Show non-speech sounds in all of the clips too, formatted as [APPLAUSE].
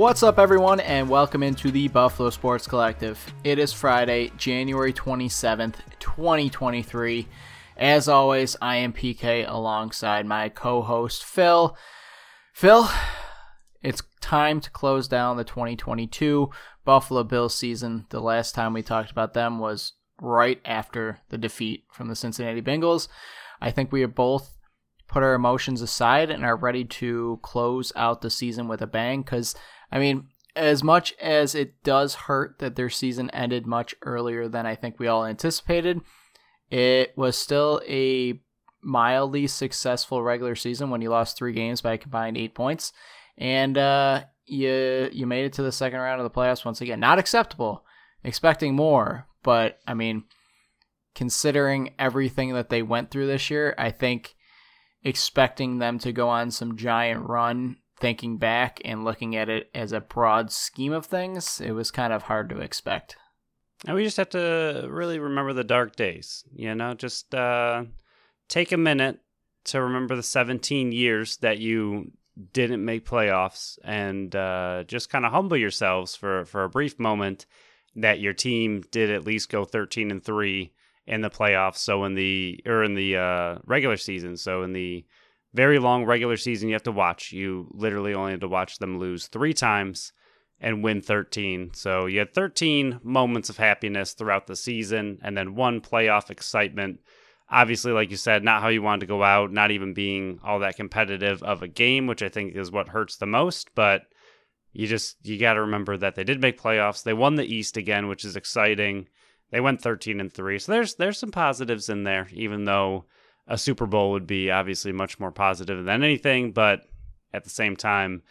What's up, everyone, and welcome into the Buffalo Sports Collective. It is Friday, January 27th, 2023. As always, I am PK alongside my co host, Phil. Phil, it's time to close down the 2022 Buffalo Bills season. The last time we talked about them was right after the defeat from the Cincinnati Bengals. I think we have both put our emotions aside and are ready to close out the season with a bang because I mean, as much as it does hurt that their season ended much earlier than I think we all anticipated, it was still a mildly successful regular season when you lost three games by combined eight points, and uh, you you made it to the second round of the playoffs once again. Not acceptable, expecting more, but I mean, considering everything that they went through this year, I think expecting them to go on some giant run thinking back and looking at it as a broad scheme of things, it was kind of hard to expect. And we just have to really remember the dark days, you know, just uh, take a minute to remember the 17 years that you didn't make playoffs and uh, just kind of humble yourselves for, for a brief moment that your team did at least go 13 and 3 in the playoffs. So in the, or in the uh, regular season. So in the, very long regular season you have to watch. You literally only had to watch them lose three times and win 13. So you had 13 moments of happiness throughout the season and then one playoff excitement. Obviously, like you said, not how you wanted to go out, not even being all that competitive of a game, which I think is what hurts the most. But you just, you got to remember that they did make playoffs. They won the East again, which is exciting. They went 13 and 3. So there's, there's some positives in there, even though a Super Bowl would be obviously much more positive than anything, but at the same time,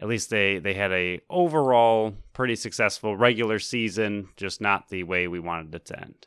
at least they they had a overall pretty successful regular season, just not the way we wanted it to end.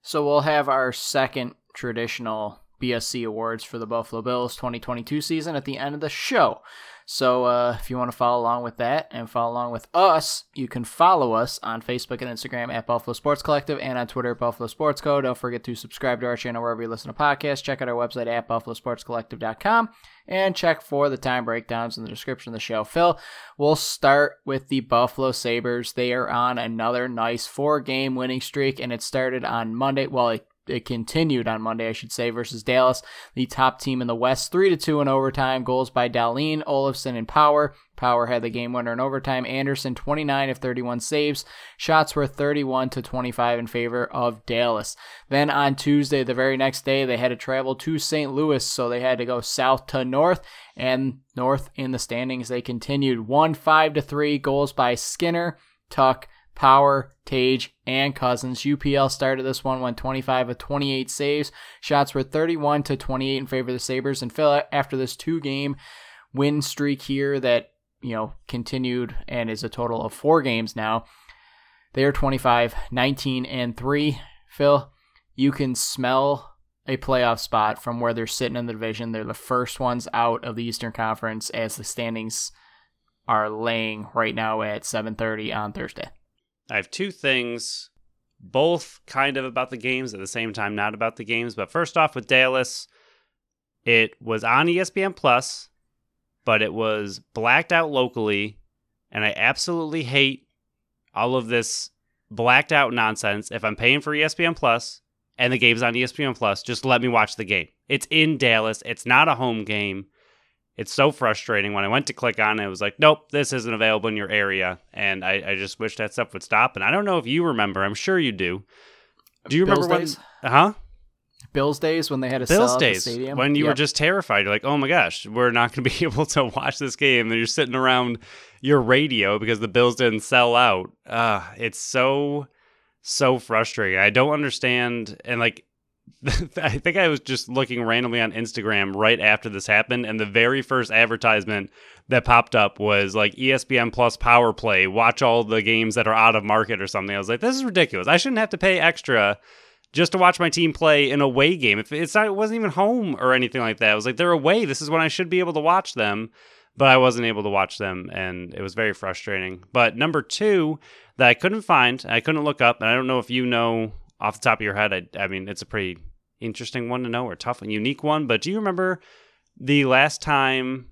So we'll have our second traditional BSC awards for the Buffalo Bills 2022 season at the end of the show. So uh, if you want to follow along with that and follow along with us, you can follow us on Facebook and Instagram at Buffalo Sports Collective and on Twitter at Buffalo Sports Co. Don't forget to subscribe to our channel wherever you listen to podcasts. Check out our website at buffalosportscollective.com and check for the time breakdowns in the description of the show. Phil, we'll start with the Buffalo Sabres. They are on another nice four game winning streak, and it started on Monday. Well, it it continued on Monday, I should say, versus Dallas, the top team in the West, three to two in overtime. Goals by Dahlin, Olofsson, and Power. Power had the game winner in overtime. Anderson, 29 of 31 saves. Shots were 31 to 25 in favor of Dallas. Then on Tuesday, the very next day, they had to travel to St. Louis, so they had to go south to north and north in the standings. They continued one five to three goals by Skinner, Tuch, Power, Tage, and Cozens. UPL started this one, went 25 of 28 saves. Shots were 31 to 28 in favor of the Sabres. And Phil, after this two game win streak here that, you know, continued and is a total of four games now, they are 25, 19, and 3. Phil, you can smell a playoff spot from where they're sitting in the division. They're the first ones out of the Eastern Conference as the standings are laying right now at 7:30 on Thursday. I have two things, both kind of about the games at the same time, not about the games. But first off, with Dallas, it was on ESPN Plus, but it was blacked out locally, and I absolutely hate all of this blacked out nonsense. If I'm paying for ESPN Plus and the game's on ESPN Plus, just let me watch the game. It's in Dallas. It's not a home game. It's so frustrating. When I went to click on it, it was like, nope, this isn't available in your area. And I, I just wish that stuff would stop. And I don't know if you remember. I'm sure you do. Do you Bills remember days? when? Huh? Bills days when they had a Bills days when you were just terrified. You're like, oh my gosh, we're not going [LAUGHS] to be able to watch this game. And you're sitting around your radio because the Bills didn't sell out. Uh, it's so, so frustrating. I don't understand. And like, [LAUGHS] I think I was just looking randomly on Instagram right after this happened, and the very first advertisement that popped up was like ESPN Plus Power Play. Watch all the games that are out of market or something. I was like, this is ridiculous. I shouldn't have to pay extra just to watch my team play an away game. If it's not, it wasn't even home or anything like that. I was like, they're away. This is when I should be able to watch them, but I wasn't able to watch them, and it was very frustrating. But number two that I couldn't find, I couldn't look up, and I don't know if you know off the top of your head. I, I mean, it's a pretty interesting one to know or tough and unique one. But do you remember the last time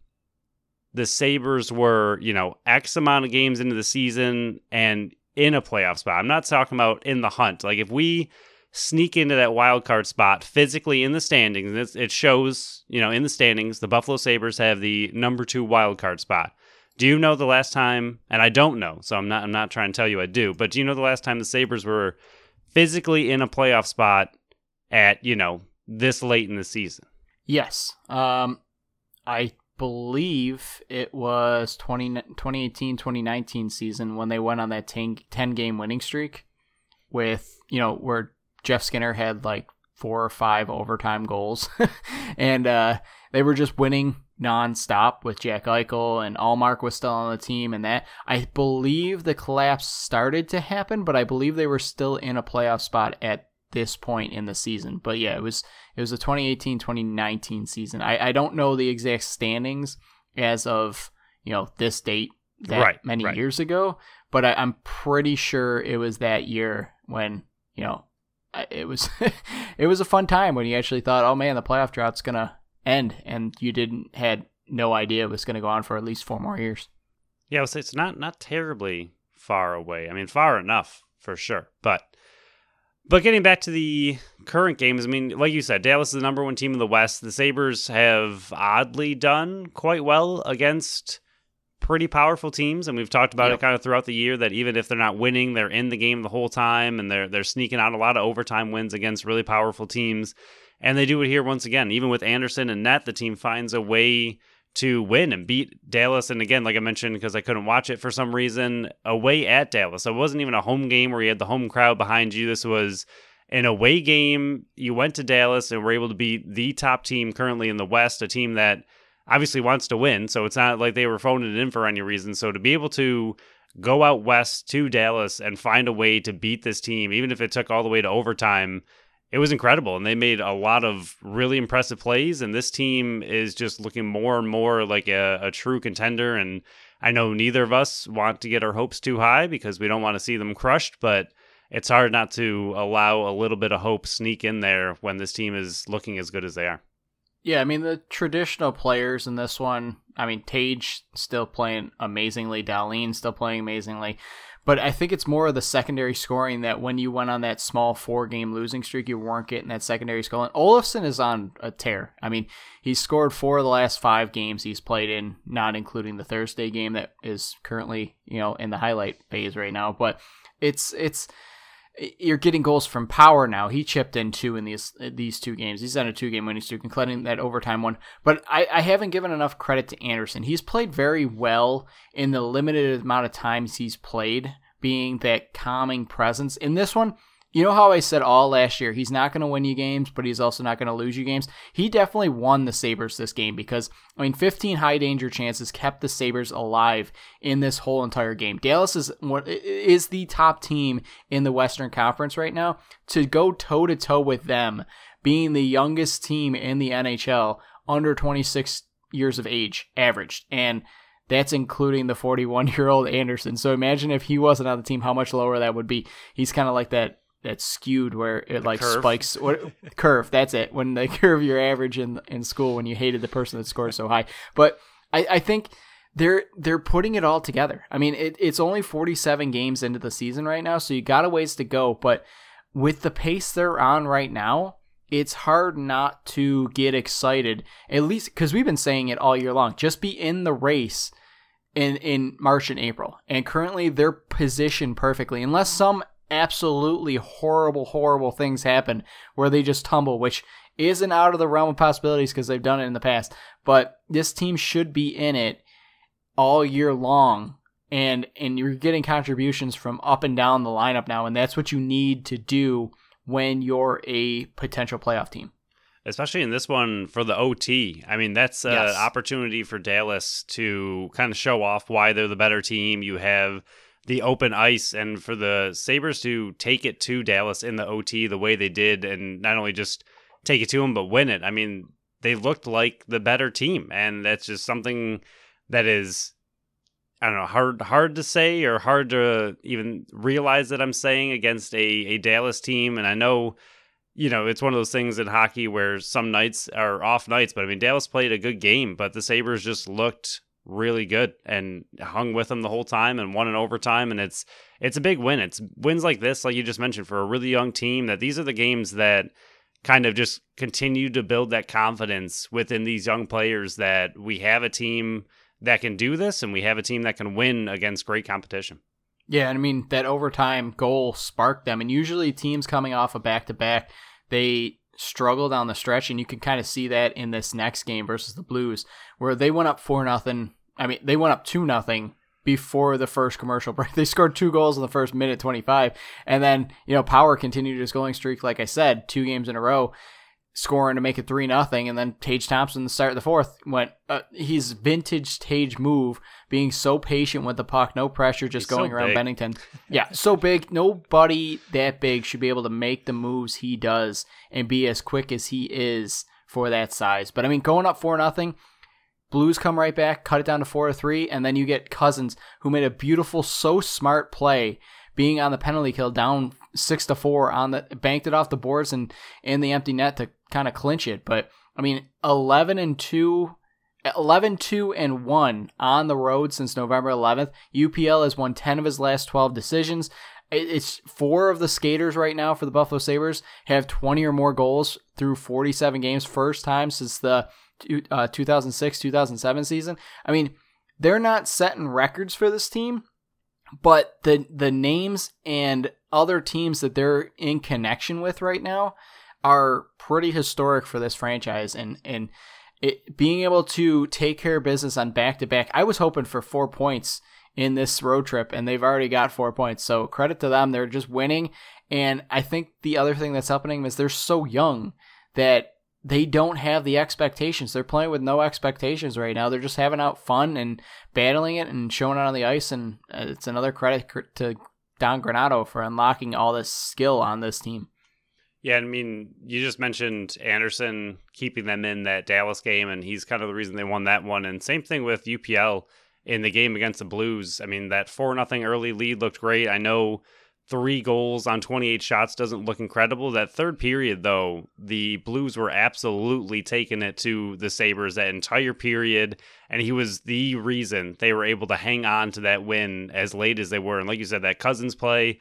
the Sabres were, you know, X amount of games into the season and in a playoff spot. I'm not talking about in the hunt. Like if we sneak into that wild card spot physically in the standings, it shows, you know, in the standings, the Buffalo Sabres have the number two wild card spot. Do you know the last time? And I don't know, so I'm not. I'm not trying to tell you I do. But do you know the last time the Sabres were physically in a playoff spot at you know this late in the season? Yes. Um, I believe it was 20, 2018 2019 season when they went on that 10, 10 game winning streak with, you know, where Jeff Skinner had like four or five overtime goals. [LAUGHS] and uh, they were just winning nonstop with Jack Eichel and Allmark was still on the team and that I believe the collapse started to happen, but I believe they were still in a playoff spot at this point in the season. But yeah, it was it was a 2018-2019 season. I, I don't know the exact standings as of, you know, this date that right, many right. years ago, but I, I'm pretty sure it was that year when, you know, it was [LAUGHS] it was a fun time when you actually thought, oh man, the playoff drought's gonna end, and you didn't had no idea it was gonna go on for at least four more years. Yeah, it's not not terribly far away. I mean, far enough for sure, but but getting back to the current games, I mean, like you said, Dallas is the number one team in the West. The Sabres have oddly done quite well against pretty powerful teams, and we've talked about Yep. it kind of throughout the year that even if they're not winning, they're in the game the whole time, and they're they're sneaking out a lot of overtime wins against really powerful teams. And they do it here once again. Even with Anderson and net, the team finds a way to win and beat Dallas. And again, like I mentioned, because I couldn't watch it for some reason, away at Dallas. So it wasn't even a home game where you had the home crowd behind you. This was an away game. You went to Dallas and were able to beat the top team currently in the West, a team that obviously wants to win. So it's not like they were phoning it in for any reason. So to be able to go out west to Dallas and find a way to beat this team, even if it took all the way to overtime, it was incredible. And they made a lot of really impressive plays. And this team is just looking more and more like a, a true contender. And I know neither of us want to get our hopes too high because we don't want to see them crushed, but it's hard not to allow a little bit of hope sneak in there when this team is looking as good as they are. Yeah, I mean the traditional players in this one. I mean Tage still playing amazingly, Dahlin still playing amazingly, but I think it's more of the secondary scoring that when you went on that small four game losing streak, you weren't getting that secondary scoring. Olofsson is on a tear. I mean he's scored four of the last five games he's played in, not including the Thursday game that is currently you know in the highlight phase right now. But it's it's you're getting goals from power now. He chipped in two in these uh, these two games. He's on a two game winning streak, including that overtime one. But I, I haven't given enough credit to Anderson. He's played very well in the limited amount of times he's played, being that calming presence. In this one, you know how I said all last year, he's not going to win you games, but he's also not going to lose you games. He definitely won the Sabres this game because, I mean, 15 high danger chances kept the Sabres alive in this whole entire game. Dallas is what is the top team in the Western Conference right now. To go toe to toe with them, being the youngest team in the NHL under 26 years of age, averaged, and that's including the 41 year old Anderson. So imagine if he wasn't on the team, how much lower that would be. He's kind of like that that's skewed where it like curve. spikes what curve that's it. When they [LAUGHS] curve your average in in school when you hated the person that scored so high. But i i think they're they're putting it all together. I mean it, it's only 47 games into the season right now so you got a ways to go. But with the pace they're on right now it's hard not to get excited at least because we've been saying it all year long. Just be in the race in in march and april. And currently they're positioned perfectly. Unless some absolutely horrible, horrible things happen where they just tumble, which isn't out of the realm of possibilities because they've done it in the past. But this team should be in it all year long. And, and you're getting contributions from up and down the lineup now, and that's what you need to do when you're a potential playoff team. Especially in this one for the OT. I mean, that's an Yes. opportunity for Dallas to kind of show off why they're the better team. You have the open ice and for the Sabres to take it to Dallas in the OT the way they did and not only just take it to them but win it. I mean, they looked like the better team and that's just something that is I don't know, hard hard to say or hard to even realize that I'm saying against a, a Dallas team and I know you know, it's one of those things in hockey where some nights are off nights, but I mean Dallas played a good game, but the Sabres just looked really good and hung with them the whole time and won in overtime. And it's it's a big win. It's wins like this, like you just mentioned, for a really young team. That these are the games that kind of just continue to build that confidence within these young players that we have a team that can do this and we have a team that can win against great competition. Yeah, and I mean that overtime goal sparked them, and usually teams coming off a back to back, they struggle down the stretch, and you can kind of see that in this next game versus the Blues, where they went up four nothing. I mean, they went up two nothing before the first commercial [LAUGHS] break. They scored two goals in the first minute 25. And then, you know, Power continued his going streak, like I said, two games in a row, scoring to make it 3 nothing. And then Tage Thompson, the start of the fourth, went, uh, he's vintage Tage move, being so patient with the puck, no pressure, just he's going so around big. Bennington. Yeah, so big. Nobody that big should be able to make the moves he does and be as quick as he is for that size. But I mean, going up 4 nothing Blues come right back, cut it down to four to three, and then you get Cozens, who made a beautiful, so smart play, being on the penalty kill, down six to four on the banked it off the boards and in the empty net to kind of clinch it. But I mean, eleven and two 11 2 and 1 on the road since November 11th. UPL has won 10 of his last 12 decisions. It's four of the skaters right now for the Buffalo Sabres have 20 or more goals through 47 games. First time since the uh, 2006 2007 season. I mean, they're not setting records for this team, but the the names and other teams that they're in connection with right now are pretty historic for this franchise and and it, being able to take care of business on back to back. I was hoping for 4 points in this road trip and they've already got 4 points. So credit to them. They're just winning and I think the other thing that's happening is they're so young that they don't have the expectations. They're playing with no expectations right now. They're just having out fun and battling it and showing it on the ice. And uh, it's another credit to Don Granato for unlocking all this skill on this team. Yeah, I mean, you just mentioned Anderson keeping them in that Dallas game, and he's kind of the reason they won that one. And same thing with UPL in the game against the Blues. I mean, that four nothing early lead looked great. I know three goals on 28 shots doesn't look incredible. That third period, though, the Blues were absolutely taking it to the Sabres that entire period. And he was the reason they were able to hang on to that win as late as they were. And like you said, that Cozens play,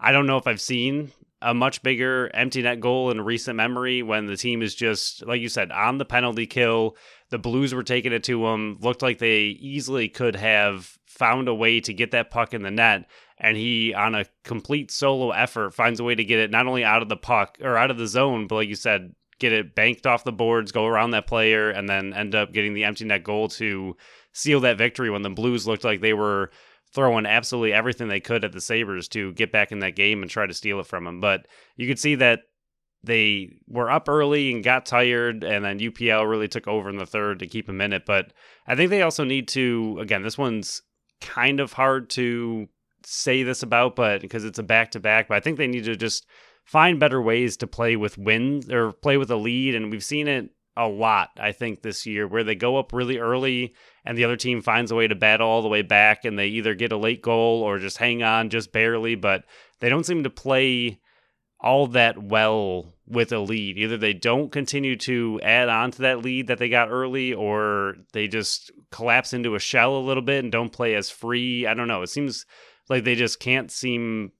I don't know if I've seen a much bigger empty net goal in recent memory when the team is just, like you said, on the penalty kill. The Blues were taking it to them. Looked like they easily could have found a way to get that puck in the net and he on a complete solo effort finds a way to get it not only out of the puck or out of the zone but like you said get it banked off the boards go around that player and then end up getting the empty net goal to seal that victory when the blues looked like they were throwing absolutely everything they could at the sabres to get back in that game and try to steal it from them but you could see that they were up early and got tired and then upl really took over in the third to keep them in it. But i think they also need to again this one's kind of hard to say this about, but because it's a back to back, but I think they need to just find better ways to play with wins or play with a lead. And we've seen it a lot, I think, this year where they go up really early and the other team finds a way to battle all the way back and they either get a late goal or just hang on just barely, but they don't seem to play all that well with a lead. Either they don't continue to add on to that lead that they got early or they just collapse into a shell a little bit and don't play as free. I don't know. It seems like they just can't seem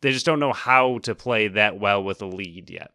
they just don't know how to play that well with a lead yet.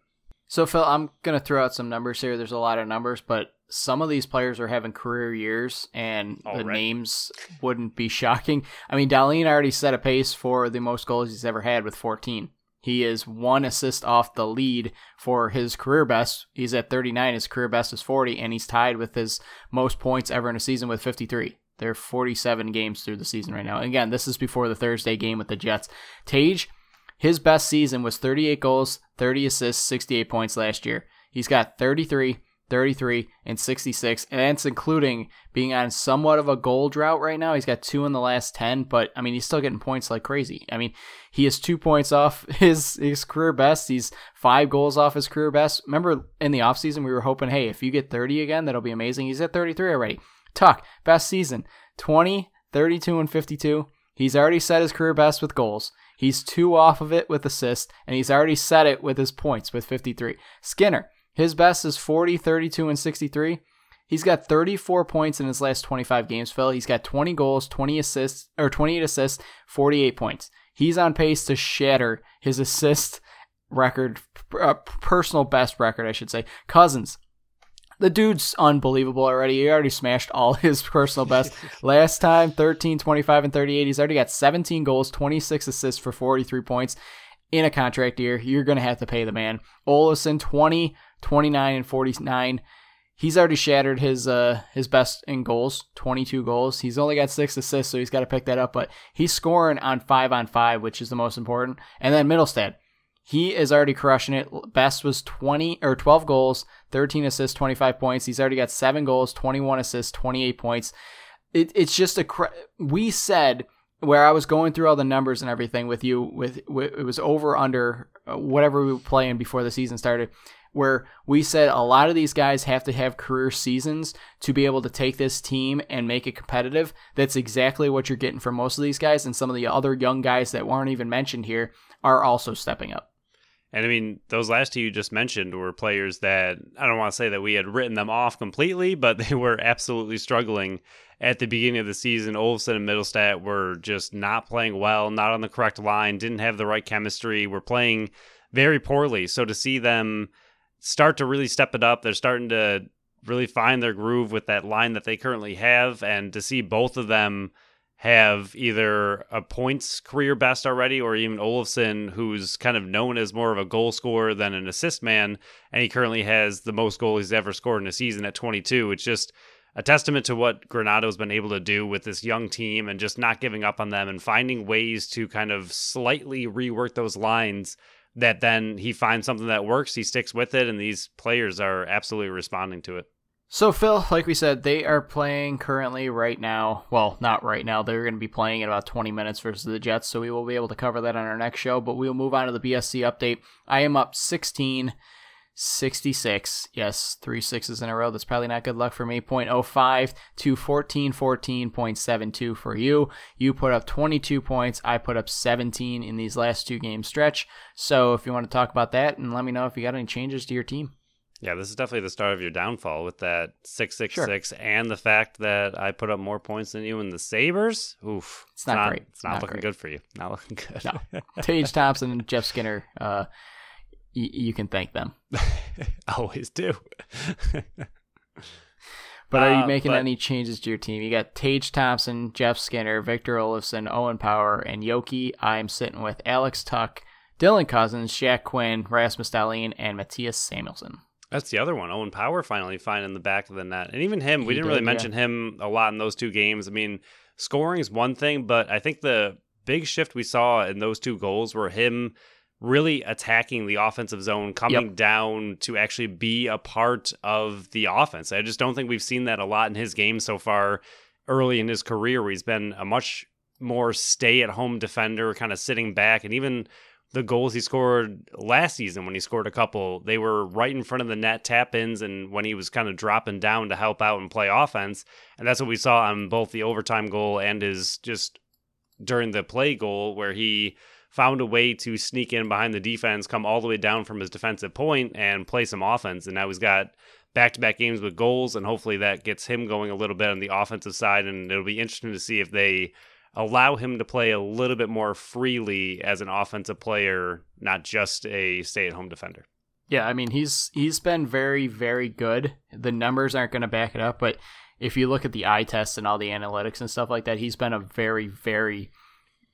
So Phil, I'm gonna throw out some numbers here. There's a lot of numbers, but some of these players are having career years, and All the right. names wouldn't be shocking. I mean, Dahlin already set a pace for the most goals he's ever had with 14. He is one assist off the lead for his career best. He's at 39. His career best is 40, and he's tied with his most points ever in a season with 53. They're 47 games through the season right now. Again, this is before the Thursday game with the Jets. Tage, his best season was 38 goals, 30 assists, 68 points last year. He's got 33, 33, and 66, and that's including being on somewhat of a goal drought right now. He's got two in the last 10, but I mean, he's still getting points like crazy. I mean, he is two points off [LAUGHS] his, his career best. He's five goals off his career best. Remember in the offseason, we were hoping, hey, if you get 30 again, that'll be amazing. He's at 33 already. Tuch, best season 20, 32, and 52. He's already set his career best with goals. He's two off of it with assists, and he's already set it with his points with 53. Skinner, his best is 40, 32, and 63. He's got 34 points in his last 25 games, Phil. He's got 20 goals, 20 assists, or 28 assists, 48 points. He's on pace to shatter his assist record, uh, personal best record, I should say. Cozens, the dude's unbelievable already. He already smashed all [LAUGHS] his personal best. Last time, 13, 25, and 38. He's already got 17 goals, 26 assists for 43 points in a contract year. You're going to have to pay the man. Olofsson, 20, 29, and 49 he's already shattered his uh his best in goals, 22 goals. He's only got six assists, so he's got to pick that up. But he's scoring on five on five, which is the most important. And then Mittelstadt, he is already crushing it. Best was 20 or 12 goals, 13 assists, 25 points. He's already got seven goals, 21 assists, 28 points. It, it's just a we said where I was going through all the numbers and everything with you with, with it was over under uh, whatever we were playing before the season started where we said a lot of these guys have to have career seasons to be able to take this team and make it competitive. That's exactly what you're getting from most of these guys, and some of the other young guys that weren't even mentioned here are also stepping up. And I mean, those last two you just mentioned were players that I don't want to say that we had written them off completely, but they were absolutely struggling at the beginning of the season. Olofsson and Mittelstadt were just not playing well, not on the correct line, didn't have the right chemistry, were playing very poorly. So to see them start to really step it up. They're starting to really find their groove with that line that they currently have, and to see both of them have either a points career best already, or even Olofsson, who's kind of known as more of a goal scorer than an assist man, and he currently has the most goals he's ever scored in a season at 22. It's just a testament to what Granato's been able to do with this young team and just not giving up on them and finding ways to kind of slightly rework those lines that then he finds something that works, he sticks with it, and these players are absolutely responding to it. So, Phil, like we said, they are playing currently right now. Well, not right now. They're going to be playing in about 20 minutes versus the Jets, so we will be able to cover that on our next show. But we'll move on to the BSC update. I am up 16 66. Yes, three sixes in a row. That's probably not good luck for me. 0.05 to 1414.72 for you. You put up 22 points. I put up 17 in these last two game stretch. So if you want to talk about that and let me know if you got any changes to your team. Yeah, this is definitely the start of your downfall with that 666 sure. and the fact that I put up more points than you in the Sabres. Oof. It's not, not great. It's not, not looking great. good for you. Not looking good. No. [LAUGHS] Tage Thompson and Jeff Skinner uh, y- you can thank them. [LAUGHS] Always do. [LAUGHS] but are you uh, making but... any changes to your team? You got Tage Thompson, Jeff Skinner, Victor Olofsson, Owen Power, and Yoki. I'm sitting with Alex Tuch, Dylan Cozens, Jack Quinn, Rasmus Dahlin, and Mattias Samuelsson. That's the other one. Owen Power finally finding the back of the net. And even him, we didn't did, really mention yeah. him a lot in those two games. I mean, scoring is one thing, but I think the big shift we saw in those two goals were him really attacking the offensive zone, coming yep. down to actually be a part of the offense. I just don't think we've seen that a lot in his game so far early in his career where he's been a much more stay at home defender, kind of sitting back. And even the goals he scored last season when he scored a couple, they were right in front of the net tap ins and when he was kind of dropping down to help out and play offense. And that's what we saw on both the overtime goal and his just during the play goal where he found a way to sneak in behind the defense, come all the way down from his defensive point, and play some offense. And now he's got back to back games with goals, and hopefully that gets him going a little bit on the offensive side. And it'll be interesting to see if they allow him to play a little bit more freely as an offensive player, not just a stay at home defender. Yeah, I mean he's he's been very very good. The numbers aren't going to back it up, but if you look at the eye test and all the analytics and stuff like that, he's been a very very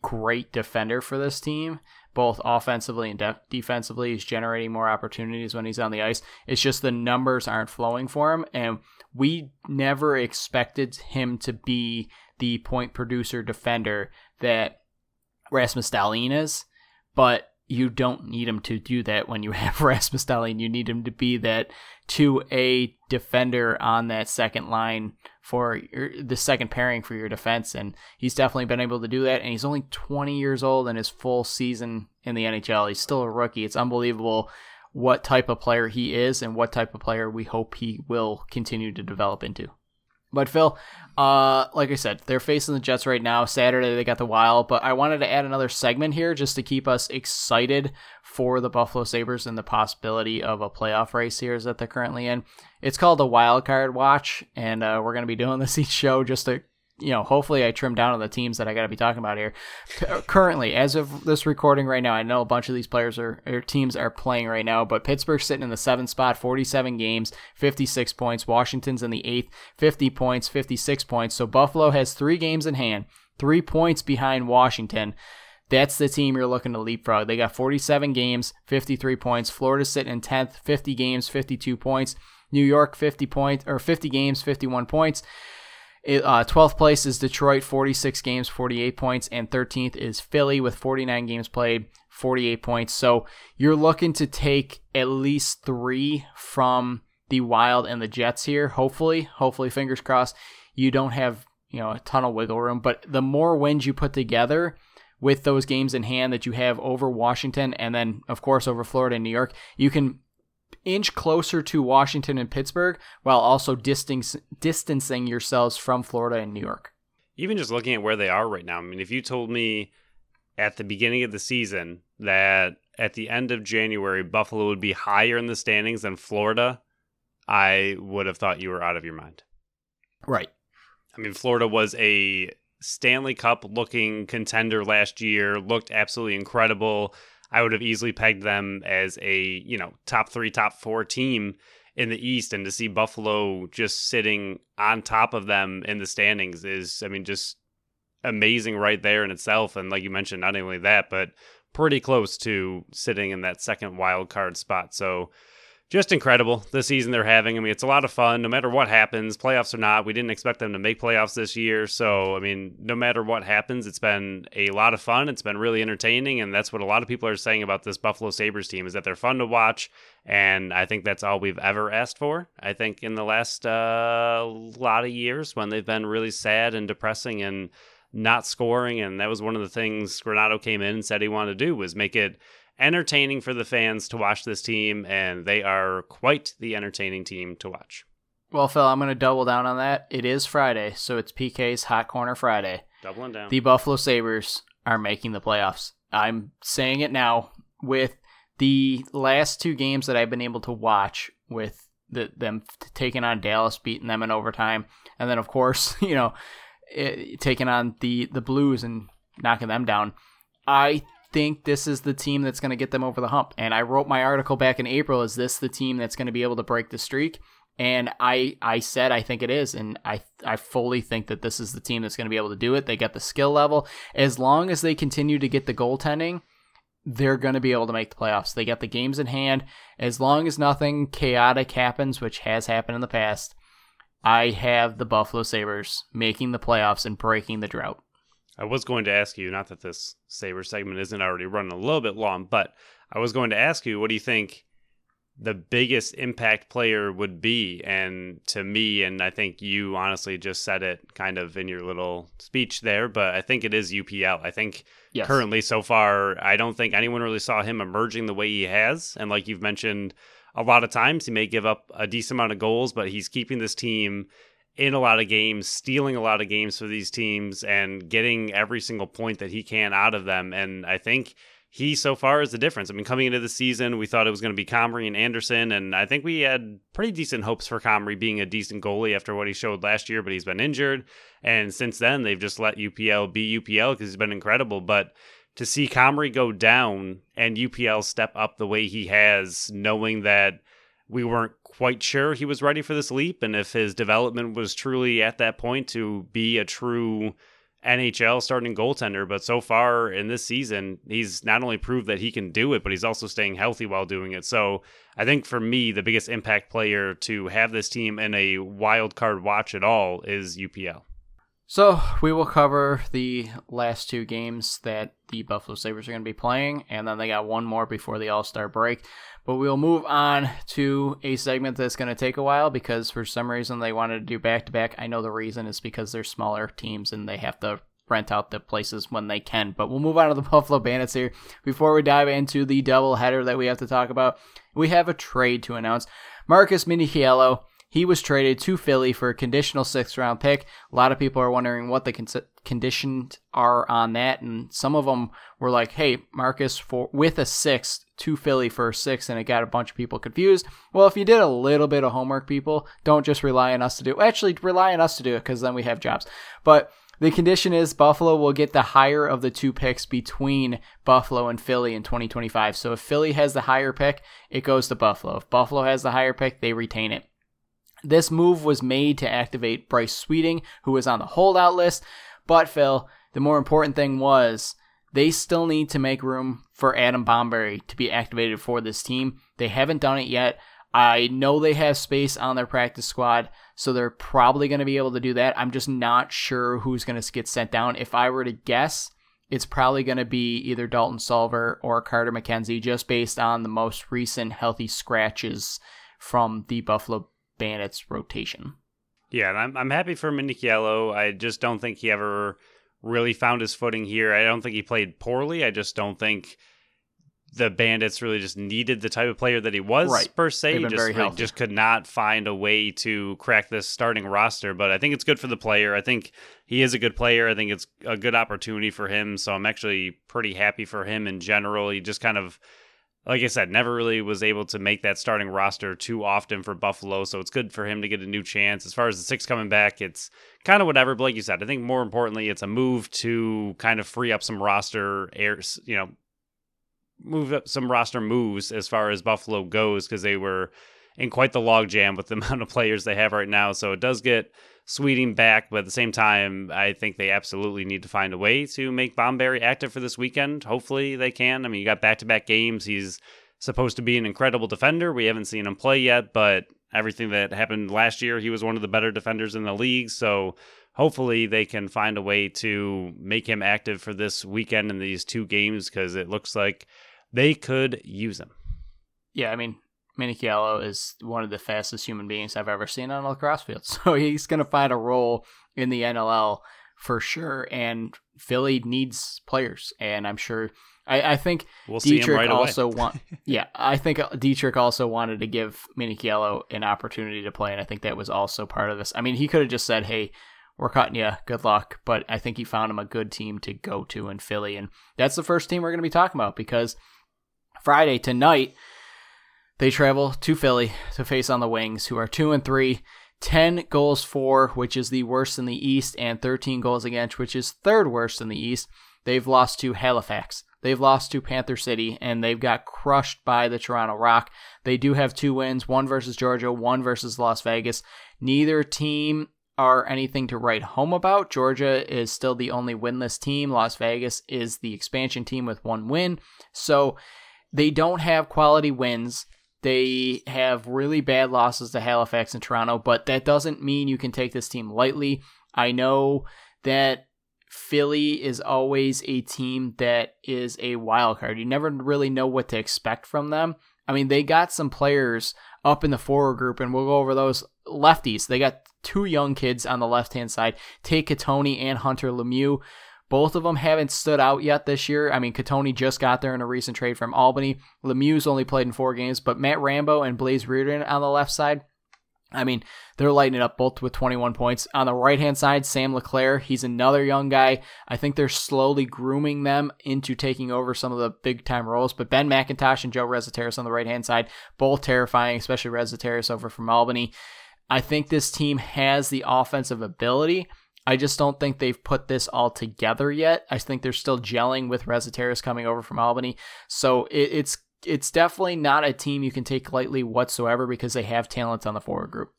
great defender for this team, both offensively and def- defensively. He's generating more opportunities when he's on the ice. It's just the numbers aren't flowing for him, and we never expected him to be the point producer defender that Rasmus Dahlin is, but you don't need him to do that when you [LAUGHS] have Rasmus Dahlin. You need him to be that 2A defender on that second line for your, the second pairing for your defense. And he's definitely been able to do that. And he's only 20 years old in his full season in the NHL. He's still a rookie. It's unbelievable what type of player he is and what type of player we hope he will continue to develop into. But Phil, uh, like I said, they're facing the Jets right now. Saturday they got the Wild, but I wanted to add another segment here just to keep us excited for the Buffalo Sabres and the possibility of a playoff race here that they're currently in. It's called the Wild Card Watch, and uh, we're going to be doing this [LAUGHS] each show just to you know, hopefully I trim down on the teams that I got to be talking about here. Currently, as of this recording right now, I know a bunch of these players are or teams are playing right now, but Pittsburgh's sitting in the seventh spot, 47 games, 56 points. Washington's in the eighth, 50 points, 56 points. So Buffalo has three games in hand, three points behind Washington. That's the team you're looking to leapfrog. They got 47 games, 53 points. Florida's sitting in 10th, 50 games, 52 points. New York 50 points or 50 games, 51 points. Uh, 12th place is Detroit, 46 games, 48 points, and 13th is Philly with 49 games played, 48 points. So you're looking to take at least three from the Wild and the Jets here. Hopefully, hopefully, fingers crossed, you don't have you know a ton of wiggle room. But the more wins you put together with those games in hand that you have over Washington and then of course over Florida and New York, you can inch closer to Washington and Pittsburgh while also distance, distancing yourselves from Florida and New York. Even just looking at where they are right now, I mean, if you told me at the beginning of the season that at the end of January, Buffalo would be higher in the standings than Florida, I would have thought you were out of your mind. Right. I mean, Florida was a Stanley Cup looking contender last year, looked absolutely incredible. I would have easily pegged them as a, you know, top three, top four team in the East. And to see Buffalo just sitting on top of them in the standings is, I mean, just amazing right there in itself. And like you mentioned, not only that, but pretty close to sitting in that second wild card spot. So, just incredible the season they're having. I mean, it's a lot of fun no matter what happens, playoffs or not. We didn't expect them to make playoffs this year. So, I mean, no matter what happens, it's been a lot of fun. It's been really entertaining. And that's what a lot of people are saying about this Buffalo Sabres team is that they're fun to watch. And I think that's all we've ever asked for. I think in the last uh, lot of years when they've been really sad and depressing and not scoring. And that was one of the things Granato came in and said he wanted to do was make it entertaining for the fans to watch this team, and they are quite the entertaining team to watch. Well, Phil, I'm going to double down on that. It is Friday, so it's PK's Hot Corner Friday. Doubling down. The Buffalo Sabres are making the playoffs. I'm saying it now with the last two games that I've been able to watch with the, them taking on Dallas, beating them in overtime, and then of course, [LAUGHS] you know, it, taking on the the Blues and knocking them down. I think this is the team that's going to get them over the hump. And I wrote my article back in April is this the team that's going to be able to break the streak? And I I said I think it is and I I fully think that this is the team that's going to be able to do it. They get the skill level as long as they continue to get the goaltending, they're going to be able to make the playoffs. They get the games in hand as long as nothing chaotic happens, which has happened in the past. I have the Buffalo Sabres making the playoffs and breaking the drought. I was going to ask you, not that this Saber segment isn't already running a little bit long, but I was going to ask you, what do you think the biggest impact player would be? And to me, and I think you honestly just said it kind of in your little speech there, but I think it is UPL. I think yes. currently, so far, I don't think anyone really saw him emerging the way he has. And like you've mentioned, a lot of times he may give up a decent amount of goals, but he's keeping this team in a lot of games, stealing a lot of games for these teams, and getting every single point that he can out of them. And I think he so far is the difference. I mean, coming into the season, we thought it was going to be Comrie and Anderson, and I think we had pretty decent hopes for Comrie being a decent goalie after what he showed last year, but he's been injured. And since then, they've just let UPL be UPL because he's been incredible. But to see Comrie go down and UPL step up the way he has, knowing that we weren't quite sure he was ready for this leap and if his development was truly at that point to be a true NHL starting goaltender. But so far in this season, he's not only proved that he can do it, but he's also staying healthy while doing it. So I think for me, the biggest impact player to have this team in a wild card watch at all is UPL. So we will cover the last two games that the Buffalo Sabres are going to be playing, and then they got one more before the All Star break. But we'll move on to a segment that's going to take a while because for some reason they wanted to do back to back. I know the reason is because they're smaller teams and they have to rent out the places when they can. But we'll move on to the [LAUGHS] Buffalo Bandits here. Before we dive into the double header that we have to talk about, we have a trade to announce. Marcus Minichiello, He was traded to Philly for a conditional sixth round pick. A lot of people are wondering what the con- conditions are on that, and some of them were like, "Hey, Marcus, for with a sixth to Philly for a sixth," and it got a bunch of people confused. Well, if you did a little bit of homework, people don't just rely on us to do. Actually, rely on us to do it because then we have jobs. But the condition is Buffalo will get the higher of the two picks between Buffalo and Philly in 2025. So if Philly has the higher pick, it goes to Buffalo. If Buffalo has the higher pick, they retain it. This move was made to activate Bryce Sweeting, who was on the holdout list. But, Phil, the more important thing was they still need to make room for Adam Bomberry to be activated for this team. They haven't done it yet. I know they have space on their practice squad, so they're probably going to be able to do that. I'm just not sure who's going to get sent down. If I were to guess, it's probably going to be either Dalton Solver or Carter McKenzie, just based on the most recent healthy scratches from the Buffalo Bandits rotation. Yeah, I'm I'm happy for Minichiello. I just don't think he ever really found his footing here. I don't think he played poorly. I just don't think the Bandits really just needed the type of player that he was right. per se. He just like, just could not find a way to crack this starting roster. But I think it's good for the player. I think he is a good player. I think it's a good opportunity for him. So I'm actually pretty happy for him in general. He just kind of like I said, never really was able to make that starting roster too often for Buffalo. So it's good for him to get a new chance. As far as the six coming back, it's kind of whatever. But like you said, I think more importantly, it's a move to kind of free up some roster airs, you know, move up some roster moves as far as Buffalo goes because they were in quite the logjam with the [LAUGHS] amount of players they have right now. So it does get Sweeting back, but at the same time, I think they absolutely need to find a way to make Bomberry active for this weekend. Hopefully they can. I mean, you got back to back games. He's supposed to be an incredible defender. We haven't seen him play yet, but everything that happened last year, he was one of the better defenders in the league. So hopefully they can find a way to make him active for this weekend in these two games because it looks like they could use him. Yeah, I mean, Minichiello is one of the fastest human beings I've ever seen on a lacrosse field. [LAUGHS] So he's going to find a role in the NLL for sure. And Philly needs players. And I'm sure, I, I think we'll Dietrich right also want, [LAUGHS] yeah, I think Dietrich also wanted to give Minichiello an opportunity to play. And I think that was also part of this. I mean, he could have just said, hey, we're cutting you. Good luck. But I think he found him a good team to go to in Philly. And that's the first team we're going to be talking about because Friday tonight, they travel to Philly to face on the Wings, who are 2 and 3, 10 goals for, which is the worst in the East, and 13 goals against, which is third worst in the East. They've lost to Halifax. They've lost to Panther City, and they've got crushed by the Toronto Rock. They do have two wins one versus Georgia, one versus Las Vegas. Neither team are anything to write home about. Georgia is still the only winless team. Las Vegas is the expansion team with one win. So they don't have quality wins. They have really bad losses to Halifax and Toronto, but that doesn't mean you can take this team lightly. I know that Philly is always a team that is a wild card. You never really know what to expect from them. I mean, they got some players up in the forward group, and we'll go over those lefties. They got two young kids on the left hand side, Tate Cattoni and Hunter Lemieux. Both of them haven't stood out yet this year. I mean, Cattoni just got there in a recent trade from Albany. Lemieux's only played in four games, but Matt Rambo and Blaze Riorden on the left side, I mean, they're lighting it up both with 21 points. On the right hand side, Sam LeClaire, he's another young guy. I think they're slowly grooming them into taking over some of the big time roles. But Ben McIntosh and Joe Resetarits on the right hand side, both terrifying, especially Resetarits over from Albany. I think this team has the offensive ability. I just don't think they've put this all together yet. I think they're still gelling with Resetarits coming over from Albany. So it, it's it's definitely not a team you can take lightly whatsoever because they have talent on the forward group.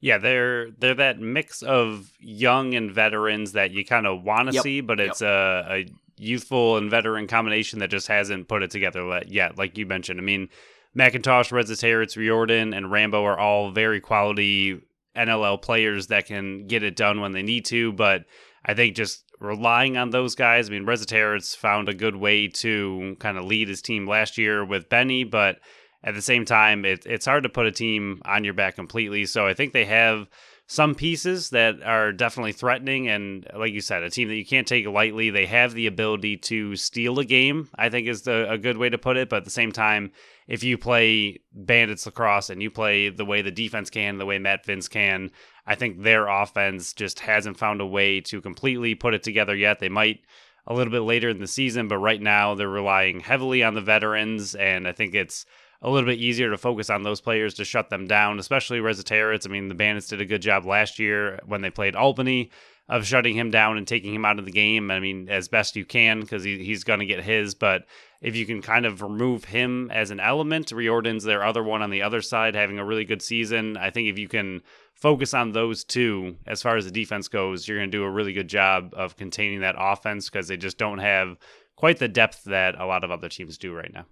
Yeah, they're they're that mix of young and veterans that you kind of want to yep. see, but it's yep. a, a youthful and veteran combination that just hasn't put it together yet. Like you mentioned, I mean, McIntosh, Resetarits, Riorden, and Rambo are all very quality NLL players that can get it done when they need to. But I think just relying on those guys, I mean, Resetarits found a good way to kind of lead his team last year with Benny, but at the same time, it, it's hard to put a team on your back completely. So I think they have some pieces that are definitely threatening. And like you said, a team that you can't take lightly. They have the ability to steal a game, I think is the, a good way to put it. But at the same time, if you play Bandits lacrosse and you play the way the defense can, the way Matt Vinc can, I think their offense just hasn't found a way to completely put it together yet. They might a little bit later in the season, but right now they're relying heavily on the veterans, and I think it's a little bit easier to focus on those players to shut them down, especially Resetarits. I mean, the Bandits did a good job last year when they played Albany of shutting him down and taking him out of the game. I mean, as best you can because he, he's going to get his. But if you can kind of remove him as an element, Riorden's their other one on the other side, having a really good season. I think if you can focus on those two as far as the defense goes, you're going to do a really good job of containing that offense because they just don't have quite the depth that a lot of other teams do right now.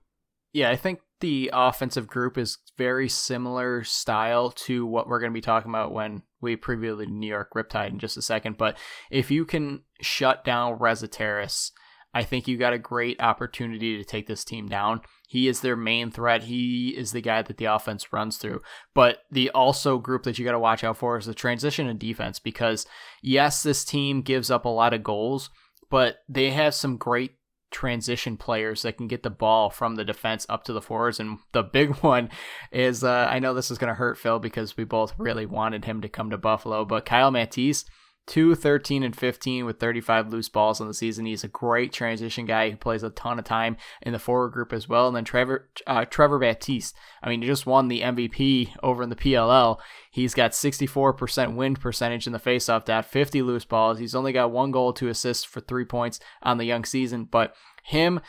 Yeah, I think the offensive group is very similar style to what we're going to be talking about when we preview the New York Riptide in just a second. But if you can shut down Resetarits, I think you got a great opportunity to take this team down. He is their main threat. He is the guy that the offense runs through. But the also group that you got to watch out for is the transition and defense because yes, this team gives up a lot of goals, but they have some great transition players that can get the ball from the defense up to the forwards. And the big [LAUGHS] one is uh, I know this is going to hurt Phil because we both really wanted him to come to Buffalo, but Kyle Matisz 2 13 and 15 with 35 loose balls on the season. He's a great transition guy who plays a ton of time in the forward group as well. And then Trevor uh, Trevor Baptiste. I mean, he just won the MVP over in the PLL. He's got 64% win percentage in the faceoff dot, 50 loose balls. He's only got one goal, two assists for three points on the young season. But him,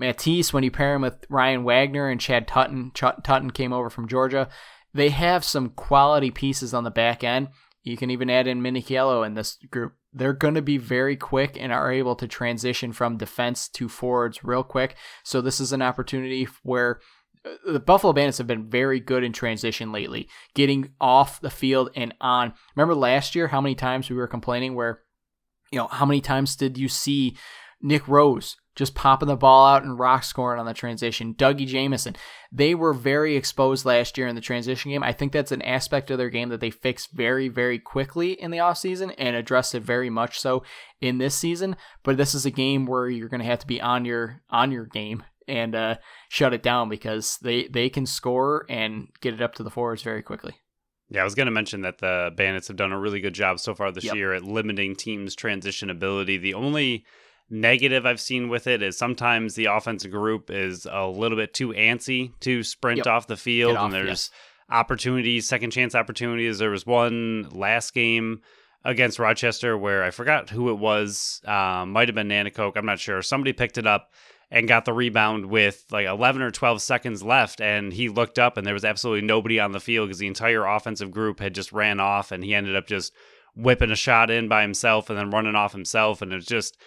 Matisz, when you pair him with Ryan Wagner and Chad Tutton, Ch- Tutton came over from Georgia. They have some quality pieces on the back end you can even add in Minichiello in this group. They're going to be very quick and are able to transition from defense to forwards real quick. So this is an opportunity where uh, the Buffalo Bandits have been very good in transition lately, getting off the field and on. Remember last year how many times we were complaining where, you know, how many times did you see Nick Rose just popping the ball out and rock scoring on the transition. Dougie Jamieson, they were very exposed last year in the transition game. I think that's an aspect of their game that they fixed very, very quickly in the offseason and addressed it very much so in this season. But this is a game where you're going to have to be on your on your game and uh, shut it down because they they can score and get it up to the forwards very quickly. Yeah, I was going to mention that the Bandits have done a really good job so far this yep. year at limiting teams' transition ability. The only negative I've seen with it is sometimes the offensive group is a little bit too antsy to sprint yep. off the field, off, and there's yes. opportunities, second chance opportunities. There was one last game against Rochester where I forgot who it was, um, might have been Nanticoke, I'm not sure. Somebody picked it up and got the rebound with like 11 or 12 seconds left and he looked up and there was absolutely nobody on the field because the entire offensive group had just ran off and he ended up just whipping a shot in by himself and then running off himself and it was just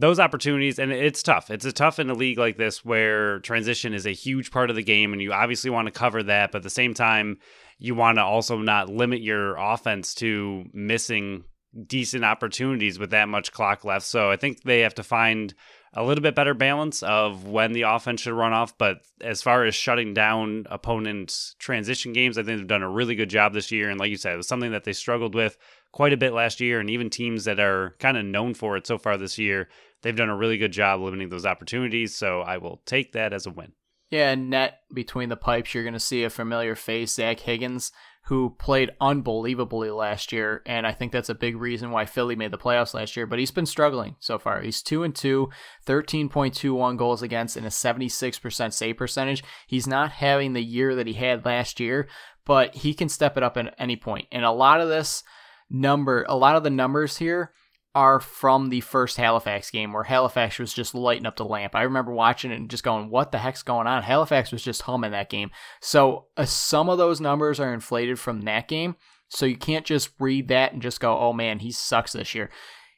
those opportunities and it's tough. It's a tough in a league like this where transition is a huge part of the game and you obviously want to cover that but at the same time you want to also not limit your offense to missing decent opportunities with that much clock left. So i think they have to find a little bit better balance of when the offense should run off but as far as shutting down opponents transition games i think they've done a really good job this year and like you said it was something that they struggled with quite a bit last year and even teams that are kind of known for it so far this year they've done a really good job limiting those opportunities. So I will take that as a win. Yeah, net between the pipes, you're going to see a familiar face, Zach Higgins, who played unbelievably last year, and I think that's a big reason why Philly made the playoffs last year. But he's been struggling so far. He's two and two, 13.21 goals against, and a 76% save percentage. He's not having the year that he had last year, but he can step it up at any point. And a lot of this number, a lot of the numbers here are from the first Halifax game where Halifax was just lighting up the lamp. I remember watching it and just going, what the heck's going on? Halifax was just humming that game. So uh, some of those numbers are inflated from that game. So you can't just read that and just go, oh man, he sucks this year.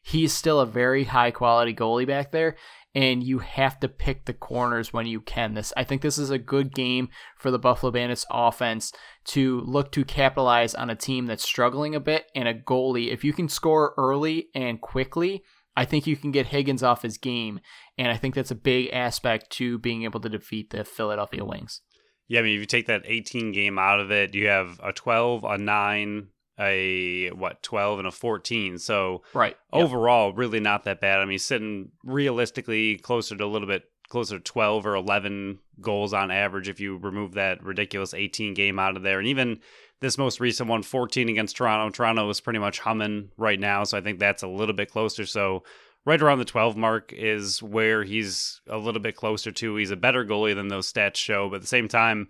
He's still a very high quality goalie back there and you have to pick the corners when you can. This I think this is a good game for the Buffalo Bandits offense to look to capitalize on a team that's struggling a bit and a goalie. If you can score early and quickly, I think you can get Higgins off his game, and I think that's a big aspect to being able to defeat the Philadelphia Wings. Yeah, I mean, if you take that 18 game out of it, you have a 12, a 9, a what 12 and a 14 so right. Overall really not that bad. I mean sitting realistically closer to a little bit closer to 12 or 11 goals on average if you remove that ridiculous 18 game out of there. And even this most recent one 14 against toronto toronto is pretty much humming right now. So i think that's a little bit closer. So right around the 12 mark is where he's a little bit closer to. He's a better goalie than those stats show. But at the same time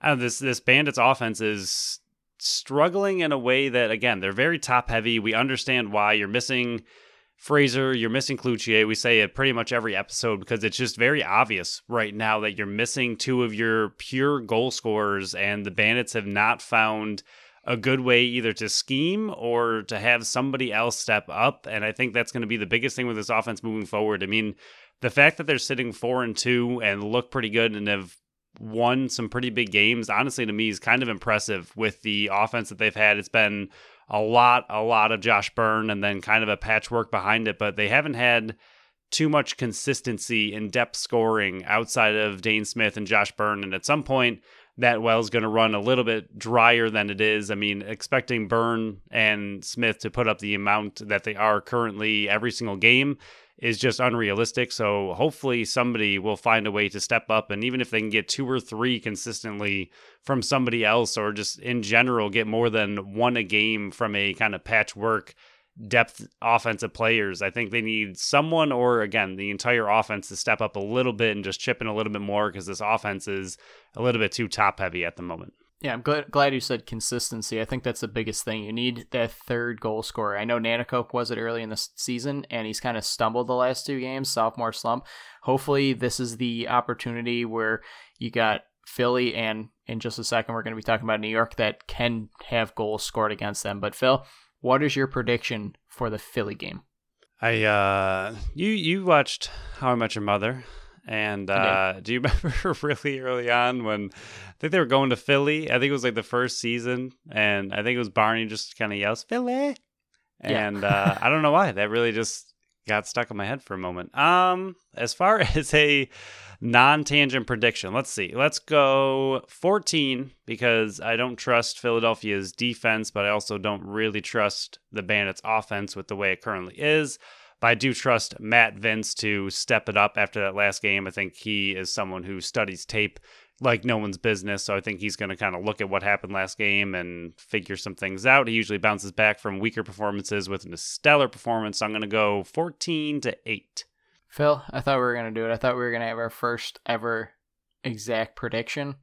uh, this this bandits offense is struggling in a way that again they're very top heavy. We understand why you're missing Fraser, you're missing Cloutier. We say it pretty much every episode because it's just very obvious right now that you're missing two of your pure goal scorers, and the Bandits have not found a good way either to scheme or to have somebody else step up. And I think that's going to be the biggest thing with this offense moving forward. I mean, the fact that they're sitting four and two and look pretty good and have won some pretty big games, honestly, to me, is kind of impressive with the offense that they've had. It's been a lot, a lot of Josh Byrne and then kind of a patchwork behind it, but they haven't had too much consistency in depth scoring outside of Dane Smith and Josh Byrne. And at some point, that well is going to run a little bit drier than it is. I mean, expecting Byrne and Smith to put up the amount that they are currently every single game is just unrealistic. So hopefully somebody will find a way to step up. And even if they can get two or three consistently from somebody else, or just in general get more than one a game from a kind of patchwork depth offensive players, I think they need someone or again the entire offense to step up a little bit and just chip in a little bit more because this offense is a little bit too top heavy at the moment. Yeah, I'm glad, glad you said consistency. I think that's the biggest thing. You need that third goal scorer. I know Nanticoke was it early in the season, and he's kind of stumbled the last two games, sophomore slump. Hopefully, this is the opportunity where you got Philly, and in just a second, we're going to be talking about New York that can have goals scored against them. But Phil, what is your prediction for the Philly game? I uh, you you watched How I Met Your Mother. And uh, do you [LAUGHS] remember really early on when I think they were going to Philly? I think it was like the first season, and I think it was Barney just kind of yells Philly, and yeah. uh, I don't know why that really just got stuck in my head for a moment. Um, as far [LAUGHS] as a non-tangent prediction, let's see. Let's go 14 because I don't trust Philadelphia's defense, but I also don't really trust the Bandits' offense with the way it currently is. But I do trust Matt Vinc to step it up after that last game. I think he is someone who studies tape like no one's business. So I think he's going to kind of look at what happened last game and figure some things out. He usually bounces back from weaker performances with a stellar performance. So I'm going to go 14 to 8. Phil, I thought we were going to do it. I thought we were going to have our first ever exact prediction.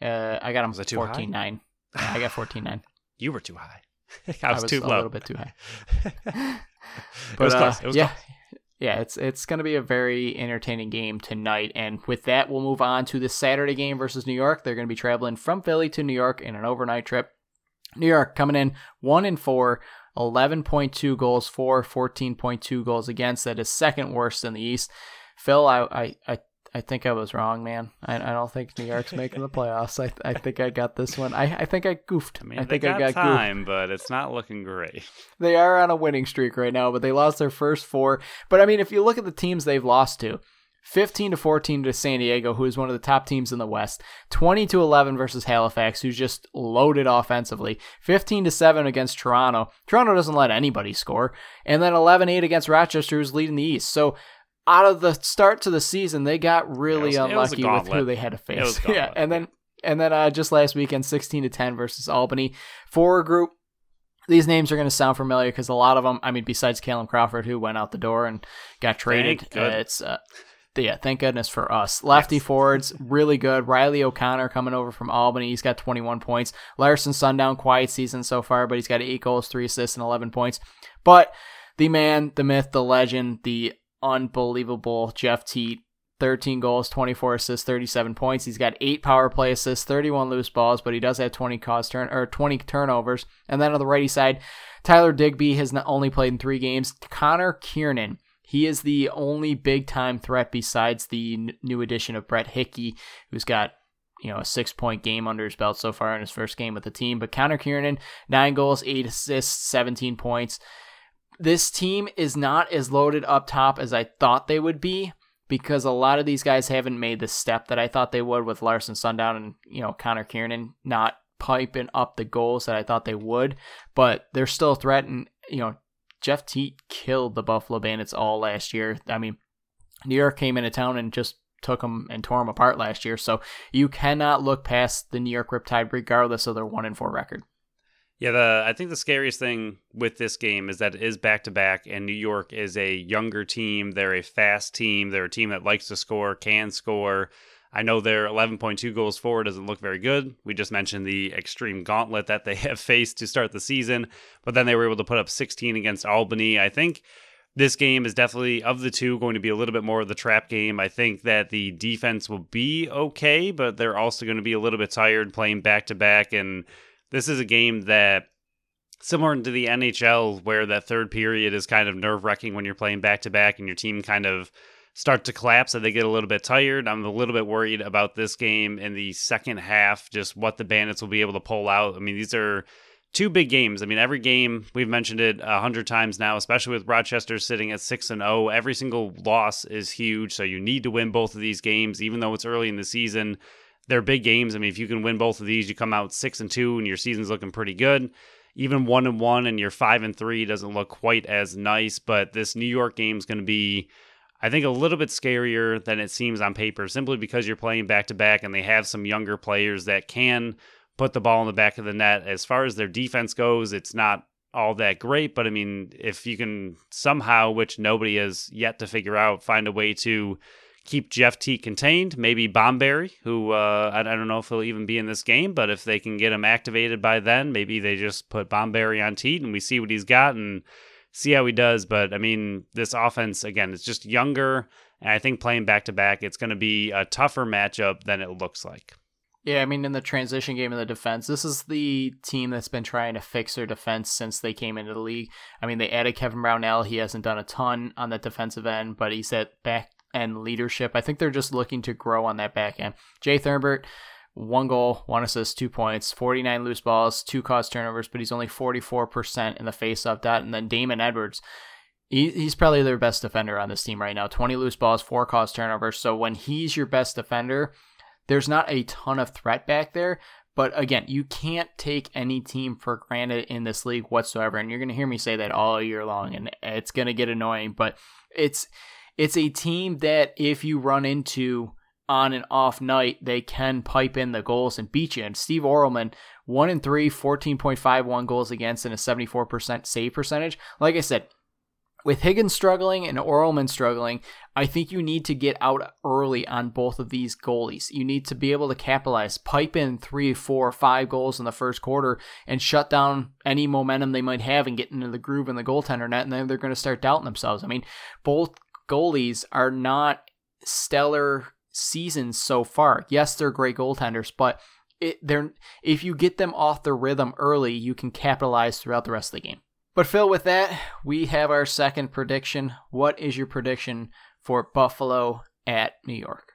Uh, I got him 14 9. I got 14 9. [LAUGHS] You were too high. [LAUGHS] I was, I was too a low. little bit too high. [LAUGHS] but, uh, it was close. It was yeah, close. yeah, it's it's going to be a very entertaining game tonight. And with that, we'll move on to the Saturday game versus New York. They're going to be traveling from Philly to New York in an overnight trip. New York coming in one and four. 11.2 goals for, 14.2 goals against. That is second worst in the East. Phil, I, I, I I think I was wrong, man. I, I don't think New York's making the playoffs. I, I think I got this one. I, I think I goofed. I mean, I think got I got time, goofed. but it's not looking great. [LAUGHS] They are on a winning streak right now, but they lost their first four. But I mean, if you look at the teams they've lost to, 15 to 14 to San Diego, who is one of the top teams in the West. 20 to 11 versus Halifax, who's just loaded offensively. 15 to 7 against Toronto. Toronto doesn't let anybody score. And then 11-8 against Rochester, who's leading the East. So out of the start to the season, they got really yeah, was, unlucky with who they had to face. [LAUGHS] yeah, and then and then uh, just last weekend, sixteen to ten versus Albany. For group, these names are going to sound familiar because a lot of them. I mean, besides Callum Crawford, who went out the door and got traded, uh, it's. Uh, yeah, thank goodness for us. Lefty yes. [LAUGHS] forwards, really good. Riley O'Connor coming over from Albany. He's got 21 points. Larson Sundown, quiet season so far, but he's got eight goals, three assists, and 11 points. But the man, the myth, the legend, the unbelievable Jeff Teat. 13 goals, 24 assists, 37 points. He's got eight power play assists, 31 loose balls, but he does have 20 cause turn or 20 turnovers. And then on the righty side, Tyler Digby has not only played in three games. Connor Kearnan, he is the only big time threat besides the n- new addition of Brett Hickey, who's got you know a six point game under his belt so far in his first game with the team. But Connor Kearnan, nine goals, eight assists, 17 points this team is not as loaded up top as I thought they would be because a lot of these guys haven't made the step that I thought they would with Larson Sundown and you know Connor Kearnan not piping up the goals that I thought they would, but they're still threatening. You know, Jeff Teat killed the Buffalo Bandits all last year. I mean, New York came into town and just took them and tore them apart last year. So you cannot look past the New York Riptide, regardless of their one and four record. Yeah, the I think the scariest thing with this game is that it is back to back, and New York is a younger team. They're a fast team. They're a team that likes to score, can score. I know their 11.2 goals forward doesn't look very good. We just mentioned the extreme gauntlet that they [LAUGHS] have faced to start the season, but then they were able to put up 16 against Albany. I think this game is definitely, of the two, going to be a little bit more of the trap game. I think that the defense will be okay, but they're also going to be a little bit tired playing back to back. And this is a game that, similar to the NHL, where that third period is kind of nerve wracking when you're playing back to back and your team kind of start to collapse and they get a little bit tired. I'm a little bit worried about this game in the second half, just what the Bandits will be able to pull out. I mean, these are two big games. I mean, every game we've mentioned it a hundred times now, especially with Rochester sitting at six and zero. Every single loss is huge, so you need to win both of these games, even though it's early in the season. They're big games. I mean, if you can win both of these, you come out six and two, and your season's looking pretty good. Even one and one, and you're five and three doesn't look quite as nice. But this New York game is going to be I think a little bit scarier than it seems on paper, simply because you're playing back to back and they have some younger players that can put the ball in the back of the net. As far as their defense goes, it's not all that great, but I mean, if you can somehow, which nobody has yet to figure out, find a way to keep Jeff Teat contained, maybe Bomberry, who uh, I, I, don't know if he'll even be in this game, but if they can get him activated by then, maybe they just put Bomberry on Teat and we see what he's got and see how he does. But I mean, this offense again, it's just younger, and I think playing back to back, it's going to be a tougher matchup than it looks like. Yeah, I mean, in the transition game of the defense, this is the team that's been trying to fix their defense since they came into the league. I mean, they added Kevin Brownell. He hasn't done a ton on the defensive end, but he's at back end leadership. I think they're just looking to grow on that back end. Jay Thorimbert, one goal, one assist, two points, 49 loose balls, two caused turnovers, but he's only 44% in the faceoff dot. And then Damon Edwards, he, he's probably their best defender on this team right now. 20 loose balls, four caused turnovers. So when he's your best defender, there's not a ton of threat back there. But again, you can't take any team for granted in this league whatsoever. And you're going to hear me say that all year long, and it's going to get annoying. But it's it's a team that if you run into on an off night, they can pipe in the goals and beat you. And Steve Orelman, 1 and 3, 14.51 goals against, and a 74% save percentage. Like I said, with Higgins struggling and Orelman struggling, I think you need to get out early on both of these goalies. You need to be able to capitalize, pipe in three, four, five goals in the first quarter, and shut down any momentum they might have and get into the groove in the goaltender net, and then they're going to start doubting themselves. I mean, both goalies are not stellar seasons so far. Yes, they're great goaltenders, but it, they're if you get them off the rhythm early, you can capitalize throughout the rest of the game. But Phil, with that, we have our second prediction. What is your prediction for Buffalo at New York?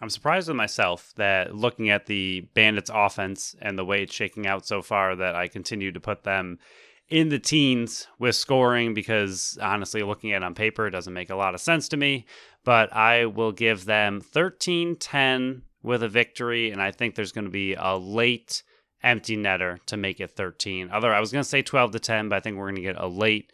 I'm surprised with myself that looking at the Bandits offense and the way it's shaking out so far that I continue to put them in the teens with scoring because honestly looking at it on paper it doesn't make a lot of sense to me but I will give them 13 10 with a victory, and I think there's going to be a late empty netter to make it 13. Other, I was going to say 12 to 10, but I think we're going to get a late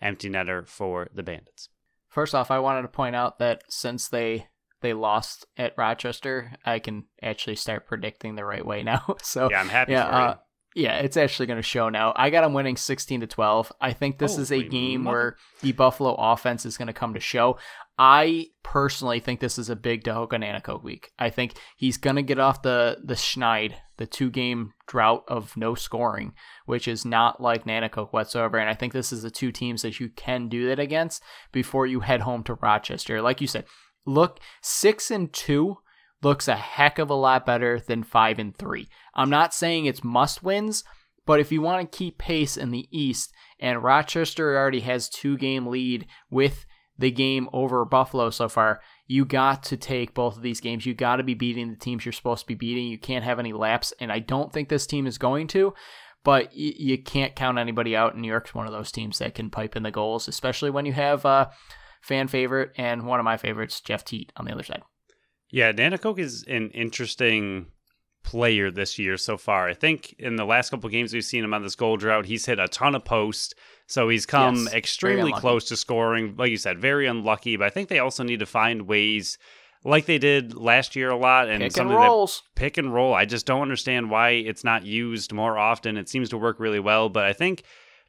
empty netter for the Bandits. First off, I wanted to point out that since they they lost at Rochester, I can actually start predicting the right way now. [LAUGHS] so yeah, I'm happy yeah, uh, yeah, it's actually going to show now. I got them winning 16 to 12. I think this is a game mother. where the Buffalo offense is going to come to show. I personally think this is a big Tehoka Nanticoke week. I think he's going to get off the the schneid, the two game drought of no scoring, which is not like Nanticoke whatsoever. And I think this is the two teams that you can do that against before you head home to Rochester. Like you said, look six and two looks a heck of a lot better than five and three. I'm not saying it's must wins, but if you want to keep pace in the East, and Rochester already has two game lead with the game over Buffalo so far, you got to take both of these games. You got to be beating the teams you're supposed to be beating. You can't have any laps, and I don't think this team is going to. But you can't count anybody out. New York's one of those teams that can pipe in the goals, especially when you have a fan favorite and one of my favorites, Jeff Teat, on the other side. Yeah, Nanticoke is an interesting player this year so far. I think in the last couple games we've seen him on this goal drought, he's hit a ton of posts. So he's come Yes, extremely close to scoring. Like you said, very unlucky. But I think they also need to find ways, like they did last year a lot, and Pick and something that rolls. pick and roll. I just don't understand why it's not used more often. It seems to work really well, but I think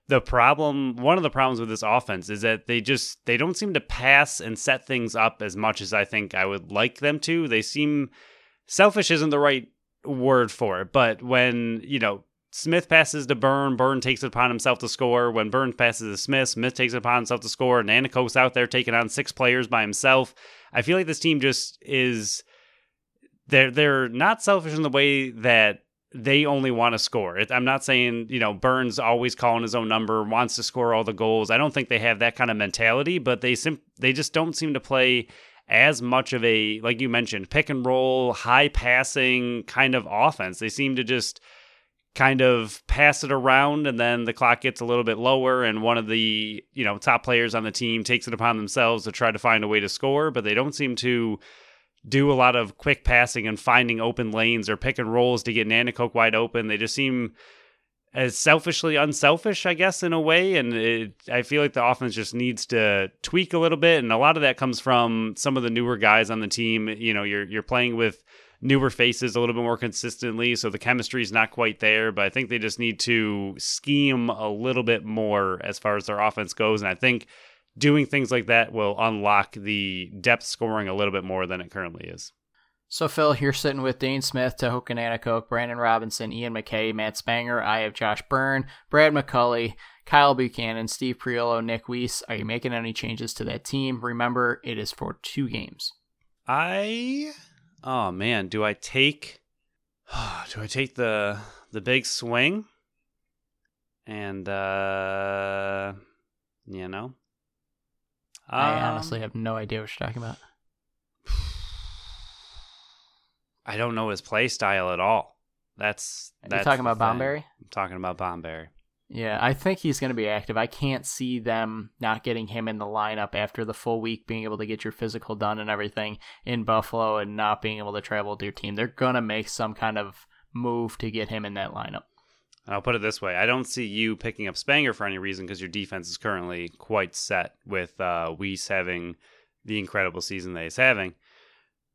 the problem one of the problems with this offense is that they just they don't seem to pass and set things up as much as I think I would like them to. They seem selfish isn't the right word for it, but when, you know, Smith passes to Byrne, Byrne takes it upon himself to score. When Byrne passes to Smith, Smith takes it upon himself to score. And Anakos out there taking on six players by himself. I feel like this team just is they're they're not selfish in the way that they only want to score. I'm not saying you know Byrne's always calling his own number, wants to score all the goals. I don't think they have that kind of mentality, but they sim- they just don't seem to play as much of a like you mentioned pick and roll, high passing kind of offense. They seem to just kind of pass it around and then the clock gets a little bit lower and one of the you know top players on the team takes it upon themselves to try to find a way to score but they don't seem to do a lot of quick passing and finding open lanes or pick and rolls to get Nanticoke wide open. They just seem as selfishly unselfish I guess in a way. And it, I feel like the offense just needs to tweak a little bit. And a lot of that comes from some of the newer guys on the team. You know you're you're playing with newer faces a little bit more consistently, so the chemistry is not quite there. But I think they just need to scheme a little bit more as far as their offense goes, and I think doing things like that will unlock the depth scoring a little bit more than it currently is. So, Phil, you're sitting with Dane Smith, Tehoka Nanticoke, Brandon Robinson, Ian McKay, Matt Spanger. I have Josh Byrne, Brad McCully, Kyle Buchanan, Steve Priolo, Nick Weiss. Are you making any changes to that team? Remember, it is for two games. I oh man, do I take [SIGHS] do I take the the big swing? And uh you know. I Um, honestly have no idea what you're talking about. [SIGHS] I don't know his play style at all. That's that's talking about thing. Bomberry? I'm talking about Bomberry. Yeah, I think he's going to be active. I can't see them not getting him in the lineup after the full week, being able to get your physical done and everything in Buffalo and not being able to travel with your team. They're going to make some kind of move to get him in that lineup. And I'll put it this way: I don't see you picking up Spanger for any reason because your defense is currently quite set with uh, Weiss having the incredible season that he's having.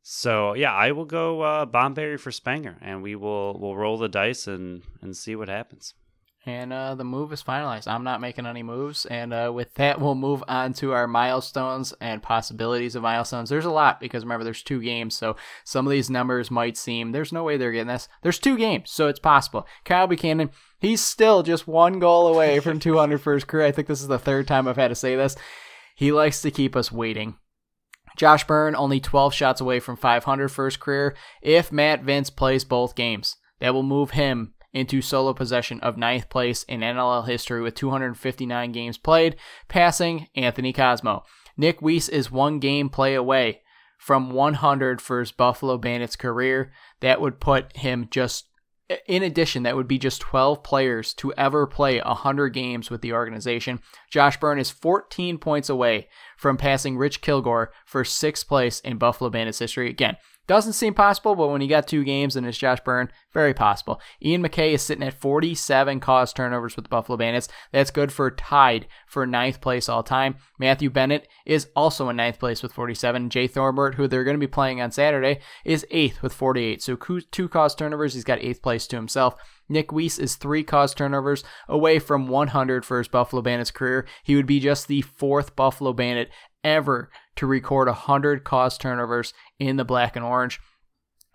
So yeah, I will go uh, Bomberry for Spanger, and we will we'll roll the dice and and see what happens. And uh, the move is finalized. I'm not making any moves. And uh, with that, we'll move on to our milestones and possibilities of milestones. There's a lot because remember, there's two games. So some of these numbers might seem there's no way they're getting this. There's two games, so it's possible. Kyle Buchanan, he's still just one goal away [LAUGHS] from 200 for his career. I think this is the third time I've had to say this. He likes to keep us waiting. Josh Byrne, only 12 shots away from 500 for his career. If Matt Vinc plays both games, that will move him into solo possession of ninth place in NLL history with 259 games played, passing Anthony Cosmo. Nick Weiss is one game play away from 100 for his Buffalo Bandits career. That would put him just, in addition, that would be just 12 players to ever play 100 games with the organization. Josh Byrne is 14 points away from passing Rich Kilgore for sixth place in Buffalo Bandits history. Again, doesn't seem possible, but when you got two games and it's Josh Byrne, very possible. Ian McKay is sitting at 47 caused turnovers with the Buffalo Bandits. That's good for tied for ninth place all time. Matthew Bennett is also in ninth place with 47. Jay Thorimbert, who they're going to be playing on Saturday, is eighth with 48. So two caused turnovers. He's got eighth place to himself. Nick Weiss is three caused turnovers away from 100 for his Buffalo Bandits career. He would be just the fourth Buffalo Bandit ever to record 100 caused turnovers in the black and orange.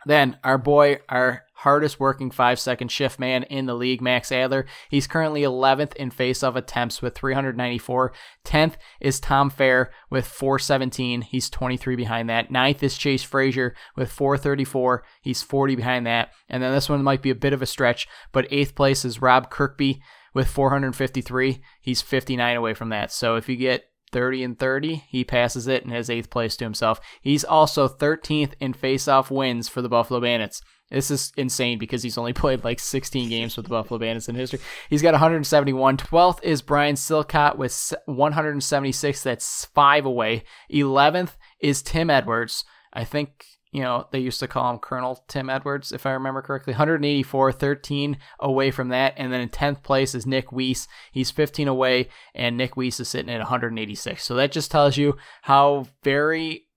Then our boy, our hardest working five second shift man in the league, Max Adler. He's currently 11th in face faceoff attempts with 394. 10th is Tom Fair with 417. He's 23 behind that. 9th is Chase Fraser with 434. He's 40 behind that. And then this one might be a bit of a stretch, but 8th place is Rob Kirkby with 453. He's 59 away from that. So if you get 30 and 30. He passes it and has eighth place to himself. He's also 13th in faceoff wins for the Buffalo Bandits. This is insane because he's only [LAUGHS] played like 16 games with the Buffalo Bandits in history. He's got 171. 12th is Brian Silcott with 176. That's five away. 11th is Tim Edwards. I think you know, they used to call him Colonel Tim Edwards, if I remember correctly. 184, 13 away from that. And then in 10th place is Nick Weiss. He's 15 away, and Nick Weiss is sitting at 186. So that just tells you how very,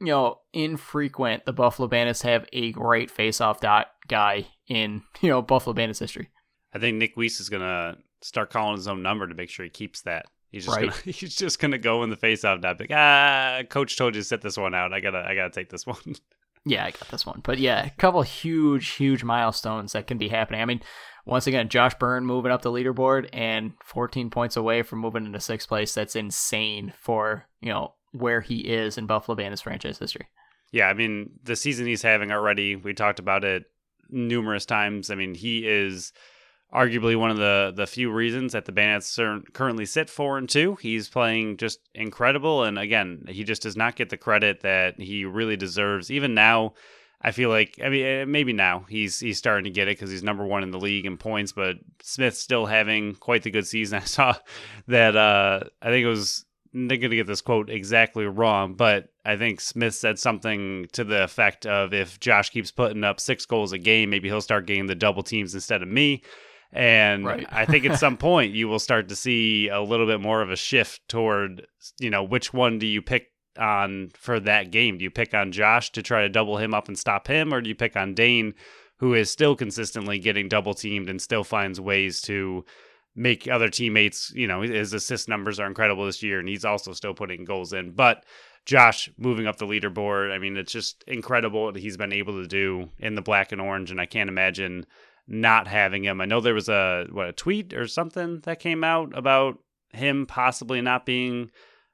you know, infrequent the Buffalo Bandits have a great face-off dot guy in, [LAUGHS] you know, Buffalo Bandits history. I think Nick Weiss is going to start calling his own number to make sure he keeps that. He's just Right. gonna [LAUGHS] he's just gonna go in the face off that like ah coach told you to set this one out. I gotta I gotta take this one. [LAUGHS] Yeah, I got this one. But yeah, a couple huge, huge milestones that can be happening. I mean, once again, Josh Byrne moving up the leaderboard and 14 points away from moving into sixth place. That's insane for, you know, where he is in Buffalo Bandits franchise history. yeah, I mean the season he's having already, we talked about it numerous times. I mean, he is arguably one of the the few reasons that the Bandits currently sit four and two. He's playing just incredible, and again, he just does not get the credit that he really deserves. Even now, I feel like I mean eh, maybe now he's he's starting to get it because he's number one in the league in points, but Smith's still having quite the good season. [LAUGHS] I saw that uh, I think it was they're going to get this quote exactly wrong, but I think Smith said something to the effect of if Josh keeps putting up six goals a game, maybe he'll start getting the double teams instead of me. And Right. I think at some [LAUGHS] point you will start to see a little bit more of a shift toward, you know, which one do you pick on for that game? Do you pick on Josh to try to double him up and stop him, or do you pick on Dane, who is still consistently getting double teamed and still finds ways to make other teammates, you know, his assist numbers are incredible this year and he's also still putting goals in. But Josh moving up the leaderboard, I mean, it's just incredible what he's been able to do in the black and orange. And I can't imagine not having him. I know there was a what a tweet or something that came out about him possibly not being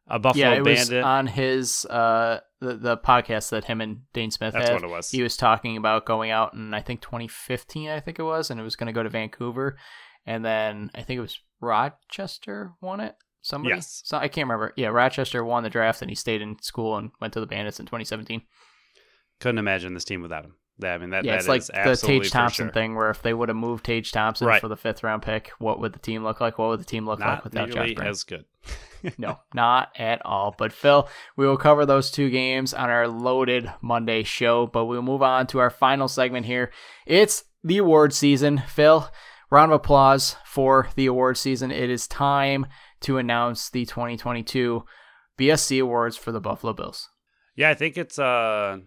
a Buffalo yeah, it was Bandit. on his uh the, the podcast that him and Dane Smith That's had. what it was. He was talking about going out in I think 2015, I think it was, and it was going to go to Vancouver, and then I think it was Rochester won it. Somebody, Yes. so I can't remember. Yeah, Rochester won the draft, and he stayed in school and went to the Bandits in 2017. Couldn't imagine this team without him. That- I mean, that, yeah, that it's like the Tage Thompson sure. thing, where if they would have moved Tage Thompson Right. for the fifth round pick, what would the team look like? What would the team look like without Josh Byrne? as good. [LAUGHS] no, not at all. But Phil, we will cover those two games on our loaded Monday show. But we'll move on to our final segment here. It's the award season. Phil, round of applause for the award season. It is time to announce the 2022 BSC awards for the Buffalo Bills. Yeah, I think it's uh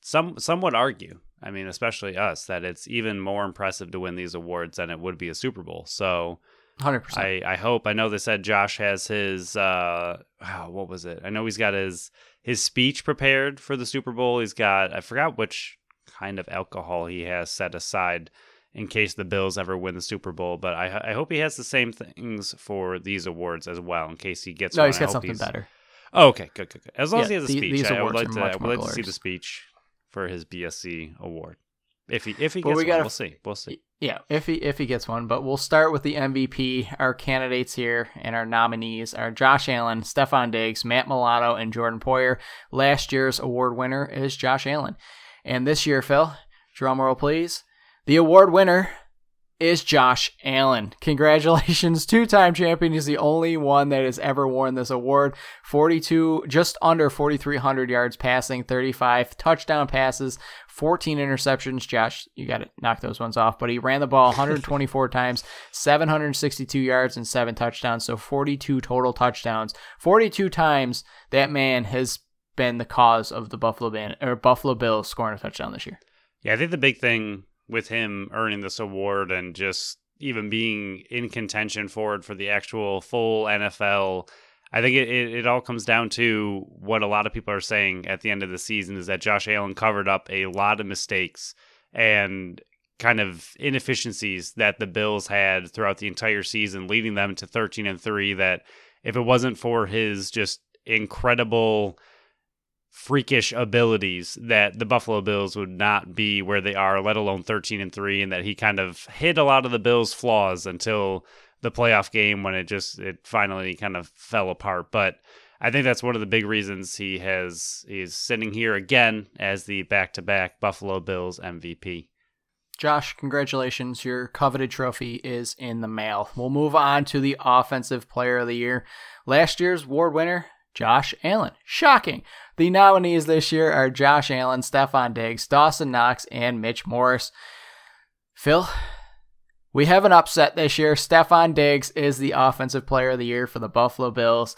some some would argue. I mean, especially us, that it's even more impressive to win these awards than it would be a Super Bowl. So 100%. I, I hope I know they said Josh has his uh oh, what was it? I know he's got his his speech prepared for the Super Bowl. He's got I forgot which kind of alcohol he has set aside in case the Bills ever win the Super Bowl. But I I hope he has the same things for these awards as well in case he gets no, one. he's got something he's- better. Oh, okay, good, good, good. As long as he has a the- speech, I would like to. I would like to see the speech for his BSC award. If he if he gets we one, gotta- we'll see. We'll see. Yeah, if he if he gets one, but we'll start with the MVP. Our candidates here and our nominees are Josh Allen, Stefon Diggs, Matt Milano, and Jordan Poyer. Last year's award winner is Josh Allen, and this year, Phil, drum roll please. The award winner is Josh Allen. [LAUGHS] Congratulations, two-time champion. He's the only one that has ever won this award. 42, just under 4,300 yards passing, 35 touchdown passes, 14 interceptions. Josh, you got to knock those ones off. But he ran the ball 124 [LAUGHS] times, 762 yards, and seven touchdowns. So 42 total touchdowns. 42 times that man has been the cause of the Buffalo Band or Buffalo Bills scoring a touchdown this year. Yeah, I think the big thing with him earning this award and just even being in contention for it for the actual full NFL, I think it, it, it all comes down to what a lot of people are saying at the end of the season is that Josh Allen covered up a lot of mistakes and kind of inefficiencies that the Bills had throughout the entire season, leading them to 13 and 3. That if it wasn't for his just incredible freakish abilities that the Buffalo Bills would not be where they are, let alone 13 and 3 and that he kind of hid a lot of the Bills flaws until the playoff game when it just it finally kind of fell apart. But I think that's one of the big reasons he has he's sitting here again as the back-to-back Buffalo Bills MVP. Josh, congratulations. Your coveted trophy is in the mail. We'll move on to the Offensive Player of the Year. Last year's award winner, Josh Allen. Shocking. The nominees this year are Josh Allen, Stefon Diggs, Dawson Knox, and Mitch Morse. Phil, we have an upset this year. Stefon Diggs is the offensive player of the year for the Buffalo Bills.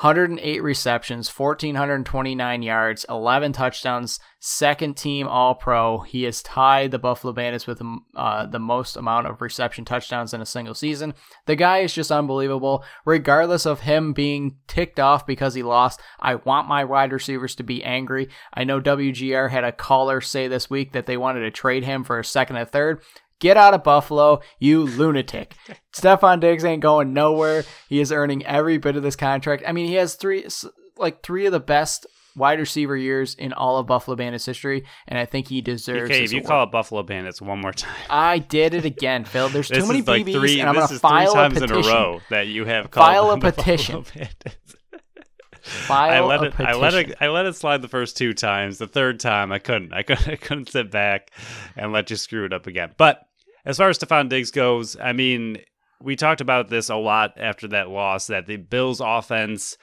108 receptions, 1,429 yards, 11 touchdowns, second team All Pro. He has tied the Buffalo Bandits with uh, the most amount of reception touchdowns in a single season. The guy is just unbelievable. Regardless of him being ticked off because he lost, I want my wide receivers to be angry. I know WGR had a caller say this week that they wanted to trade him for a second and third. Get out of Buffalo, you lunatic. [LAUGHS] Stefon Diggs ain't going nowhere. He is earning every bit of this contract. I mean, he has three, like three of the best wide receiver years in all of Buffalo Bandits history, and I think he deserves. Okay, if you award. call it Buffalo Bandits one more time, [LAUGHS] I did it again, Phil. There's too many BBs, like three, and I'm going to file a petition. in a row that you have file a petition. I let it. Petition. I let it. I let it slide the first two times. The third time, I couldn't. I [LAUGHS] couldn't. I couldn't sit back and let you screw it up again. But as far as Stefon Diggs goes, I mean, we talked about this a lot after that loss that the Bills offense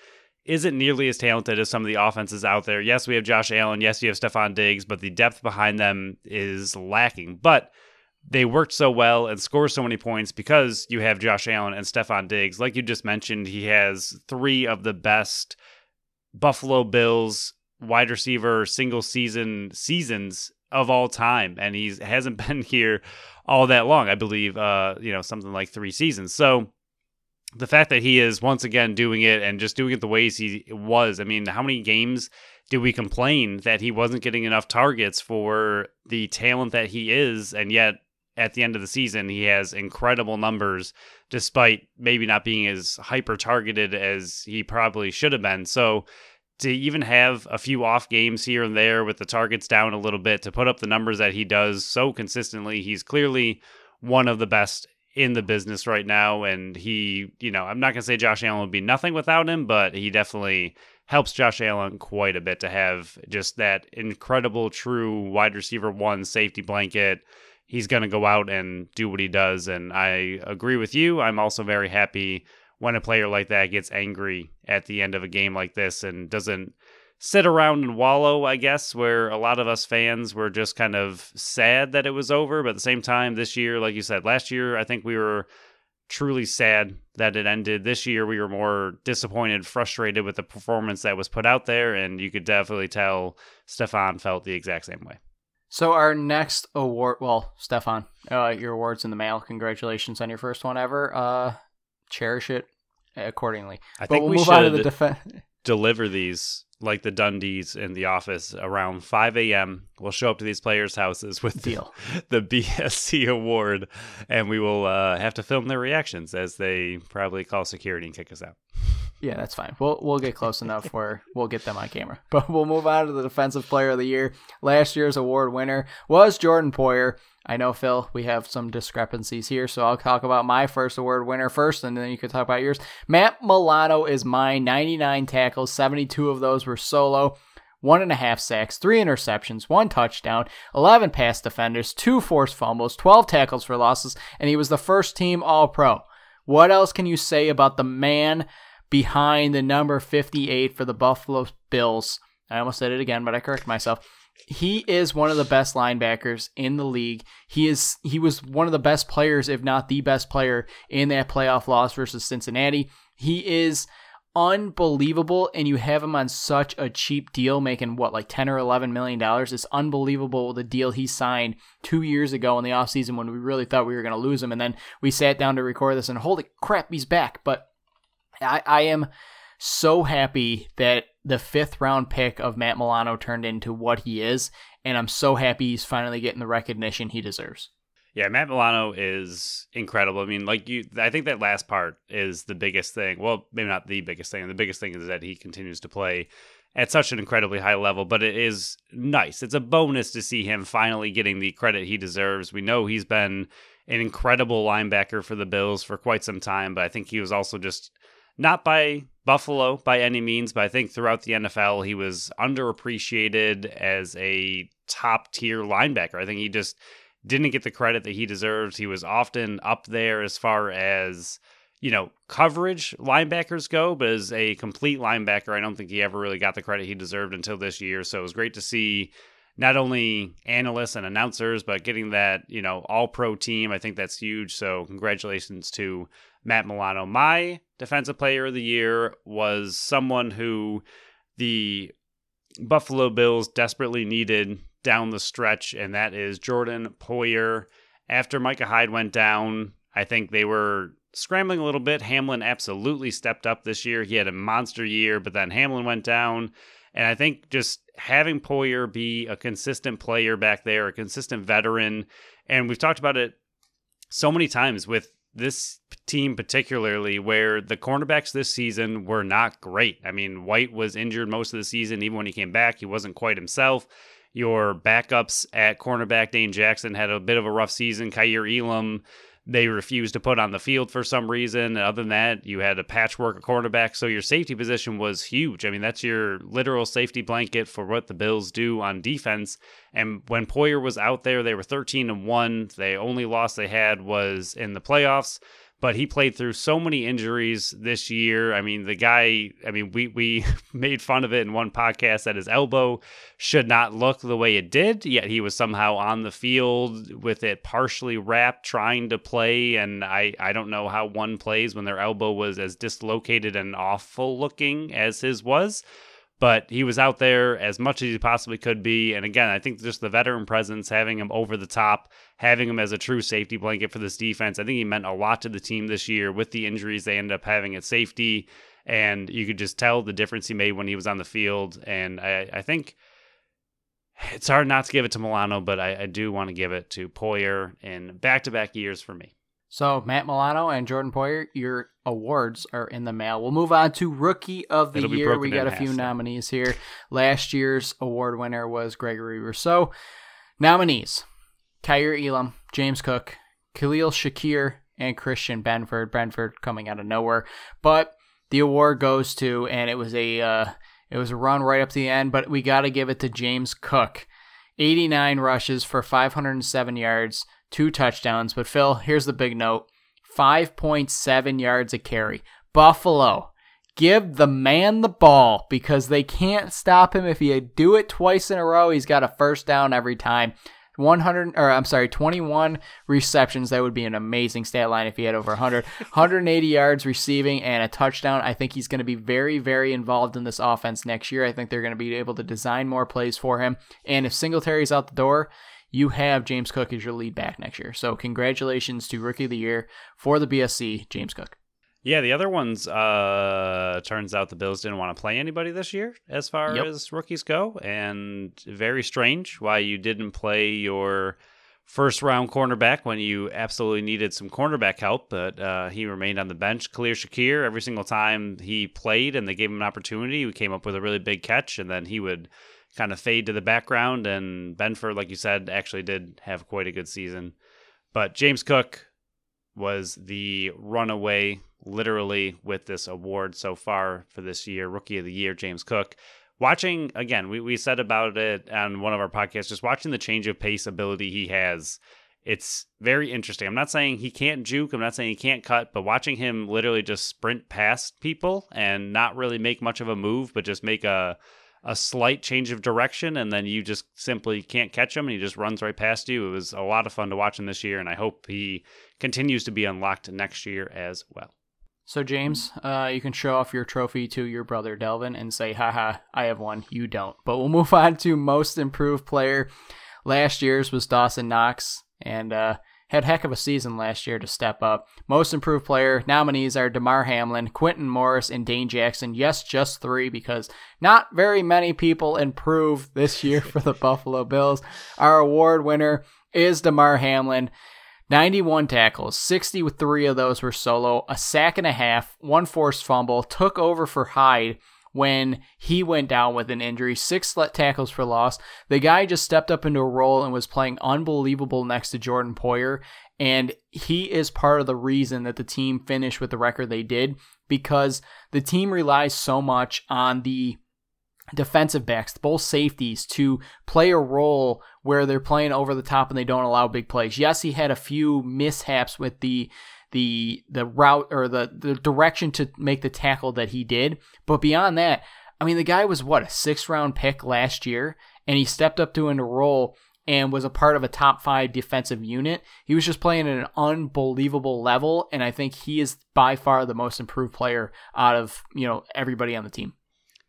isn't nearly as talented as some of the offenses out there. Yes, we have Josh Allen. Yes, you have Stefon Diggs, but the depth behind them is lacking. But they worked so well and score so many points because you have Josh Allen and Stefon Diggs. Like you just mentioned, he has three of the best Buffalo Bills wide receiver single season seasons of all time, and he hasn't [LAUGHS] been here all that long. I believe, uh, you know, something like three seasons. So the fact that he is once again doing it and just doing it the ways he was. I mean, how many games did we complain that he wasn't getting enough targets for the talent that he is, and yet at the end of the season he has incredible numbers despite maybe not being as hyper targeted as he probably should have been. So to even have a few off games here and there with the targets down a little bit to put up the numbers that he does so consistently. He's clearly one of the best in the business right now. And he, you know, I'm not going to say Josh Allen would be nothing without him, but he definitely helps Josh Allen quite a bit to have just that incredible, true wide receiver one safety blanket. He's going to go out and do what he does. And I agree with you. I'm also very happy when a player like that gets angry at the end of a game like this and doesn't sit around and wallow, I guess, where a lot of us fans were just kind of sad that it was over. But at the same time, this year, like you said, last year, I think we were truly sad that it ended. This year, we were more disappointed, frustrated with the performance that was put out there. And you could definitely tell Stefon felt the exact same way. So our next award, well, Stefon, uh, your award's in the mail. Congratulations on your first one ever. Uh, cherish it accordingly. I think we'll we move should on to the defense. deliver these like the Dundies in the office around 5 a.m. We'll show up to these players' houses with Deal. [LAUGHS] The, the BSC award, and we will uh, have to film their reactions as they probably call security and kick us out. Yeah, that's fine. We'll we'll get close enough where we'll get them on camera. [LAUGHS] But we'll move on to the defensive player of the year. Last year's award winner was Jordan Poyer. I know, Phil, we have some discrepancies here, so I'll talk about my first award winner first, and then you can talk about yours. Matt Milano is mine. 99 tackles, 72 of those were solo. One and a half sacks, three interceptions, one touchdown, 11 pass defenders, two forced fumbles, 12 tackles for losses, and he was the first team All Pro. What else can you say about the man behind the number 58 for the Buffalo Bills. I almost said it again, but I correct myself. He is one of the best linebackers in the league. He is he was one of the best players, if not the best player, in that playoff loss versus Cincinnati. He is unbelievable and you have him on such a cheap deal making what like 10 or 11 million dollars it's unbelievable the deal he signed two years ago in the offseason when we really thought we were going to lose him and then we sat down to record this and holy crap he's back but I, I am so happy that the fifth round pick of Matt Milano turned into what he is, and I'm so happy he's finally getting the recognition he deserves. Yeah, Matt Milano is incredible. I mean, like you, I think that last part is the biggest thing. Well, maybe not the biggest thing. The biggest thing is that he continues to play at such an incredibly high level, but it is nice. It's a bonus to see him finally getting the credit he deserves. We know he's been an incredible linebacker for the Bills for quite some time, but I think he was also just not by Buffalo by any means, but I think throughout the NFL, he was underappreciated as a top tier linebacker. I think he just didn't get the credit that he deserves. He was often up there as far as, you know, coverage linebackers go, but as a complete linebacker, I don't think he ever really got the credit he deserved until this year. So it was great to see not only analysts and announcers, but getting that, you know, all pro team. I think that's huge. So congratulations to Matt Milano. My defensive player of the year was someone who the Buffalo Bills desperately needed down the stretch, and that is Jordan Poyer. After Micah Hyde went down, I think they were scrambling a little bit. Hamlin absolutely stepped up this year. He had a monster year, but then Hamlin went down. And I think just having Poyer be a consistent player back there, a consistent veteran, and we've talked about it so many times with this team particularly where the cornerbacks this season were not great. I mean, White was injured most of the season. Even when he came back, he wasn't quite himself. Your backups at cornerback, Dane Jackson, had a bit of a rough season. Kaiir Elam they refused to put on the field for some reason. Other than that, you had a patchwork of cornerback, so your safety position was huge. I mean, that's your literal safety blanket for what the Bills do on defense. And when Poyer was out there, they were 13 and 1. The only loss they had was in the playoffs but he played through so many injuries this year. I mean, the guy, I mean, we we [LAUGHS] made fun of it in one podcast that his elbow should not look the way it did, yet he was somehow on the field with it partially wrapped trying to play and I I don't know how one plays when their elbow was as dislocated and awful looking as his was but he was out there as much as he possibly could be. And again, I think just the veteran presence, having him over the top, having him as a true safety blanket for this defense, I think he meant a lot to the team this year with the injuries they ended up having at safety. And you could just tell the difference he made when he was on the field. And I, I think it's hard not to give it to Milano, but I, I do want to give it to Poyer in back to back years for me. So Matt Milano and Jordan Poyer, your awards are in the mail. We'll move on to Rookie of the It'll Year. We got a few nominees here. Last year's award winner was Gregory Rousseau. Nominees: Kaiir Elam, James Cook, Khalil Shakir, and Christian Benford. Benford coming out of nowhere, but the award goes to, and it was a uh, it was a run right up to the end, but we got to give it to James Cook. 89 rushes for 507 yards, two touchdowns. But Phil, here's the big note 5.7 yards a carry. Buffalo, give the man the ball because they can't stop him. If you do it twice in a row, he's got a first down every time. 100 or I'm sorry, 21 receptions. That would be an amazing stat line if he had over 100. 180 yards receiving and a touchdown. I think he's going to be very, very involved in this offense next year. I think they're going to be able to design more plays for him. And if Singletary's out the door, you have James Cook as your lead back next year. So congratulations to Rookie of the Year for the BSC, James Cook. Yeah, the other ones, uh, turns out the Bills didn't want to play anybody this year as far yep. as rookies go. And very strange why you didn't play your first round cornerback when you absolutely needed some cornerback help, but uh, he remained on the bench. Khalil Shakir, every single time he played and they gave him an opportunity, he came up with a really big catch, and then he would kind of fade to the background. And Benford, like you said, actually did have quite a good season. But James Cook was the runaway, literally, with this award so far for this year, Rookie of the Year, James Cook. Watching, again, we, we said about it on one of our podcasts, just watching the change of pace ability he has. It's very interesting. I'm not saying he can't juke. I'm not saying he can't cut, but watching him literally just sprint past people and not really make much of a move, but just make a a slight change of direction and then you just simply can't catch him and he just runs right past you. It was a lot of fun to watch him this year and I hope he continues to be unlocked next year as well. So James, uh, you can show off your trophy to your brother Delvin and say, haha, I have one, you don't. But we'll [LAUGHS] move on to most improved player. Last year's was Dawson Knox and uh, had heck of a season last year to step up. Most improved player nominees are Damar Hamlin, Quintin Morris, and Dane Jackson. Yes, just three because not very many people improved this year [LAUGHS] for the Buffalo Bills. Our award winner is Damar Hamlin. 91 tackles, 63 of those were solo, a sack and a half, one forced fumble, took over for Hyde when he went down with an injury, six tackles for loss. The guy just stepped up into a role and was playing unbelievable next to Jordan Poyer. And he is part of the reason that the team finished with the record they did because the team relies so much on the defensive backs, both safeties, to play a role where they're playing over the top and they don't allow big plays. Yes, he had a few mishaps with the the the route or the the direction to make the tackle that he did. But beyond that, I mean, the guy was what a six round pick last year, and he stepped up to a role and was a part of a top five defensive unit. He was just playing at an unbelievable level, and I think he is by far the most improved player out of you know everybody on the team.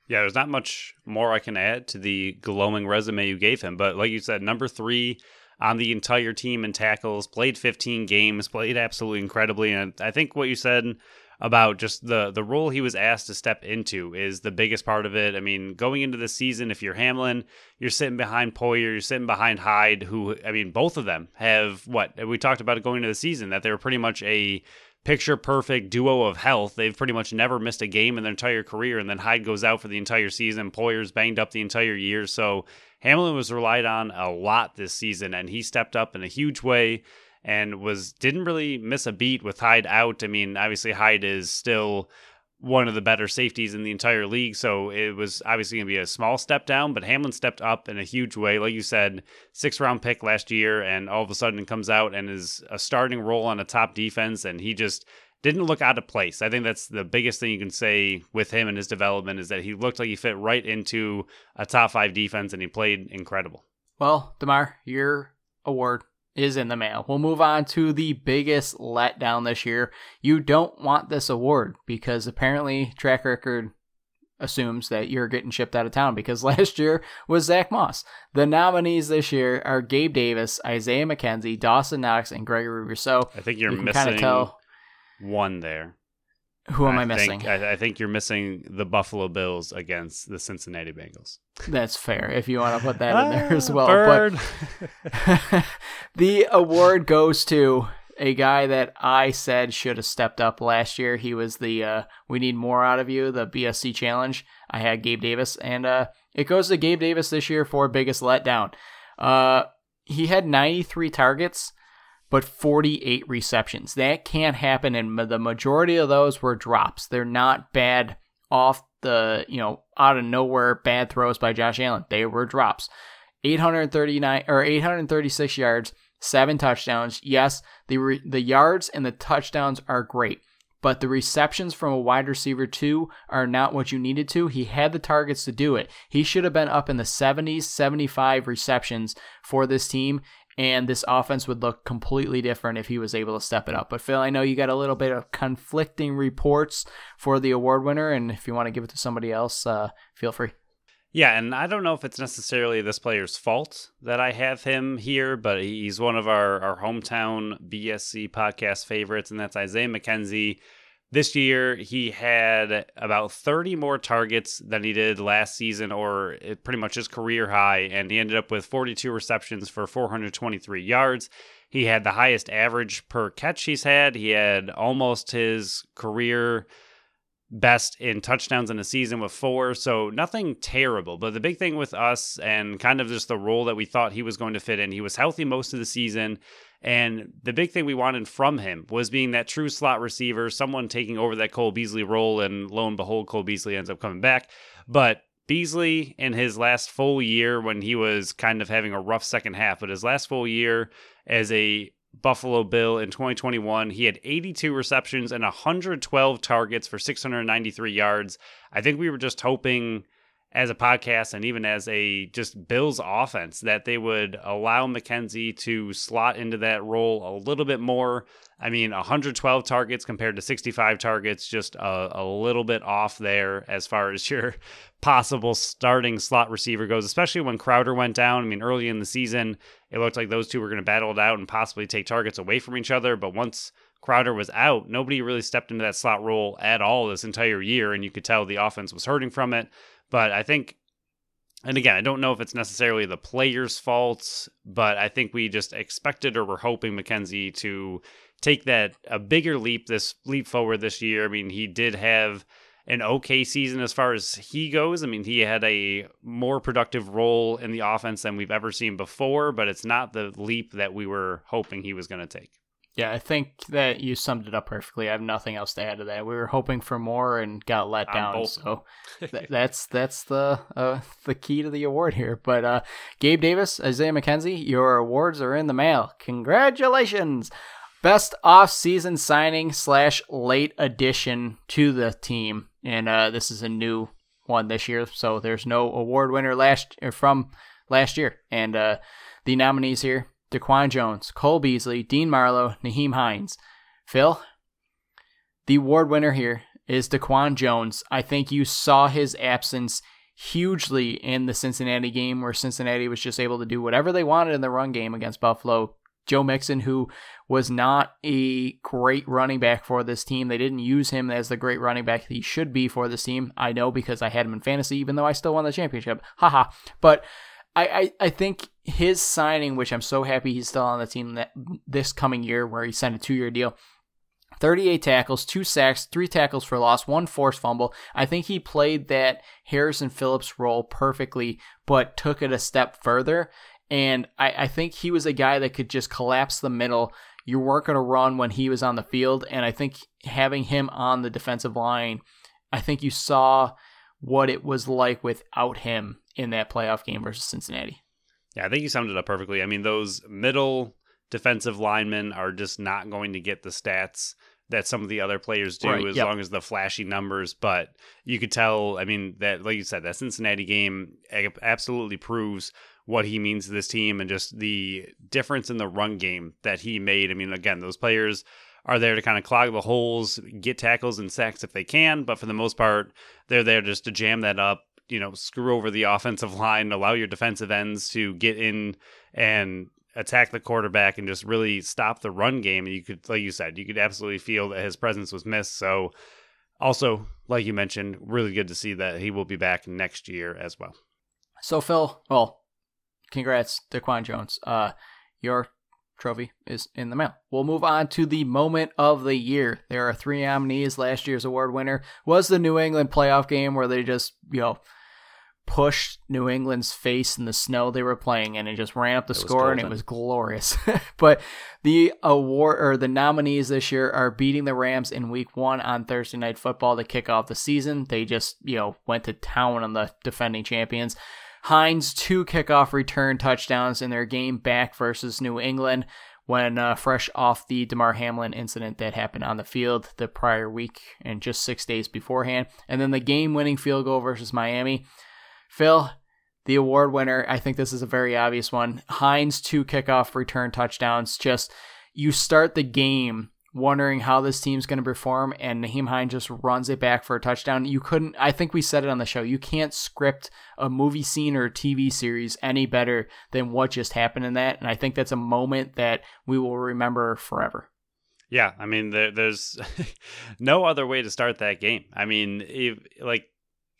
Yeah, there's not much more I can add to the glowing resume you gave him, but like you said, number three on the entire team in tackles, played 15 games, played absolutely incredibly, and I think what you said about just the the role he was asked to step into is the biggest part of it. I mean, going into the season, if you're Hamlin, you're sitting behind Poyer, you're sitting behind Hyde, who I mean, both of them have what we talked about going into the season that they were pretty much a picture perfect duo of health. They've pretty much never missed a game in their entire career, and then Hyde goes out for the entire season. Poyer's banged up the entire year, so Hamlin was relied on a lot this season, and he stepped up in a huge way and was didn't really miss a beat with Hyde out. I mean, obviously Hyde is still one of the better safeties in the entire league, so it was obviously going to be a small step down, but Hamlin stepped up in a huge way. Like you said, six round pick last year, and all of a sudden comes out and is a starting role on a top defense, and he just didn't look out of place. I think that's the biggest thing you can say with him and his development is that he looked like he fit right into a top five defense, and he played incredible. Well, Damar, your award is in the mail. We'll move on to the biggest letdown this year. You don't want this award because apparently track record assumes that you're getting shipped out of town because [LAUGHS] last year was Zach Moss. The nominees this year are Gabe Davis, Isaiah McKenzie, Dawson Knox, and Gregory Rousseau. I think you're you missing tell one there. Who am I, I missing? Think, I, I, think you're missing the Buffalo Bills against the Cincinnati Bengals. That's fair if you want to put that in there as well. Bird. But [LAUGHS] [LAUGHS] the award goes to a guy that I said should have stepped up last year. He was the uh, "We Need More Out of You" the BSC challenge. I had Gabe Davis, and uh, it goes to Gabe Davis this year for biggest letdown. Uh, he had 93 targets but 48 receptions. That can't happen, and the majority of those were drops. They're not bad off the, you know, out of nowhere bad throws by Josh Allen. They were drops. 839 or 836 yards, seven touchdowns. Yes, the re- the yards and the touchdowns are great, but the receptions from a wide receiver two are not what you needed to. He had the targets to do it. He should have been up in the 70s, 75 receptions for this team, and this offense would look completely different if he was able to step it up. But Phil, I know you got a little bit of conflicting reports for the award winner, and if you want to give it to somebody else, uh, feel free. Yeah, and I don't know if it's necessarily this player's fault that I have him here, but he's one of our, our hometown BSC podcast favorites, and that's Isaiah McKenzie. This year, he had about 30 more targets than he did last season, or eh, pretty much his career high, and he ended up with 42 receptions for 423 yards. He had the highest average per catch he's had. He had almost his career best in touchdowns in a season with four. So nothing terrible. But the big thing with us and kind of just the role that we thought he was going to fit in, he was healthy most of the season. And the big thing we wanted from him was being that true slot receiver, someone taking over that Cole Beasley role. And lo and behold, Cole Beasley ends up coming back. But Beasley, in his last full year, when he was kind of having a rough second half, but his last full year as a Buffalo Bill in 2021, he had 82 receptions and 112 targets for 693 yards. I think we were just hoping as a podcast and even as a just Bills offense that they would allow McKenzie to slot into that role a little bit more. I mean, 112 targets compared to 65 targets, just a, a little bit off there as far as your [LAUGHS] possible starting slot receiver goes, especially when Crowder went down. I mean, early in the season, it looked like those two were going to battle it out and possibly take targets away from each other. But once Crowder was out, nobody really stepped into that slot role at all this entire year, and you could tell the offense was hurting from it. But I think, and again, I don't know if it's necessarily the player's fault, but I think we just expected or were hoping McKenzie to take that a bigger leap this leap forward this year. I mean, he did have an okay season as far as he goes. I mean, he had a more productive role in the offense than we've ever seen before, but it's not the leap that we were hoping he was going to take. Yeah, I think that you summed it up perfectly. I have nothing else to add to that. We were hoping for more and got let down. So [LAUGHS] th- that's that's the uh, the key to the award here. But uh, Gabe Davis, Isaiah McKenzie, your awards are in the mail. Congratulations! best off-season signing slash late addition to the team, and uh, this is a new one this year. So there's no award winner last from last year, and uh, the nominees here: DaQuan Jones, Cole Beasley, Dean Marlowe, Nyheim Hines. Phil, the award winner here is DaQuan Jones. I think you saw his absence hugely in the Cincinnati game where Cincinnati was just able to do whatever they wanted in the run game against Buffalo. Joe Mixon, who was not a great running back for this team. They didn't use him as the great running back he should be for this team. I know because I had him in fantasy, even though I still won the championship. Haha. But I, I, I think his signing, which I'm so happy he's still on the team that this coming year, where he signed a two year deal, 38 tackles, two sacks, three tackles for loss, one forced fumble. I think he played that Harrison Phillips role perfectly, but took it a step further. And I, I think he was a guy that could just collapse the middle. You weren't going to run when he was on the field. And I think having him on the defensive line, I think you saw what it was like without him in that playoff game versus Cincinnati. Yeah, I think you summed it up perfectly. I mean, those middle defensive linemen are just not going to get the stats that some of the other players do right, as yep. long as the flashy numbers. But you could tell, I mean, that, like you said, that Cincinnati game absolutely proves what he means to this team and just the difference in the run game that he made. I mean, again, those players are there to kind of clog the holes, get tackles and sacks if they can, but for the most part, they're there just to jam that up, you know, screw over the [LAUGHS] offensive line, allow your defensive ends to get in and attack the quarterback and just really stop the run game. And you could, like you said, you could absolutely feel that his presence was missed. So, also, like you mentioned, really good to see that he will be back next year as well. So, Phil, well, congrats, DaQuan Jones. Uh, your trophy is in the mail. We'll move on to the moment of the year. There are three nominees. Last year's award winner was the New England playoff game where they just, you know, pushed New England's face in the snow they were playing in and just ran up the it score and it was glorious. [LAUGHS] but the award or the nominees this year are beating the Rams in week 1 on Thursday night football to kick off the season. They just, you know, went to town on the defending champions. Hines two kickoff return touchdowns in their game back versus New England when uh, fresh off the Damar Hamlin incident that happened on the field the prior week and just six days beforehand. And then the game winning field goal versus Miami. Phil, the award winner, I think this is a very obvious one. Hines, two kickoff return touchdowns. Just you start the game wondering how this team's going to perform, and Nyheim Hines just runs it back for a touchdown. You couldn't, I think we said it on the show, you can't script a movie scene or TV series any better than what just happened in that. And I think that's a moment that we will remember forever. Yeah, I mean, there, there's [LAUGHS] no other way to start that game. I mean, if, like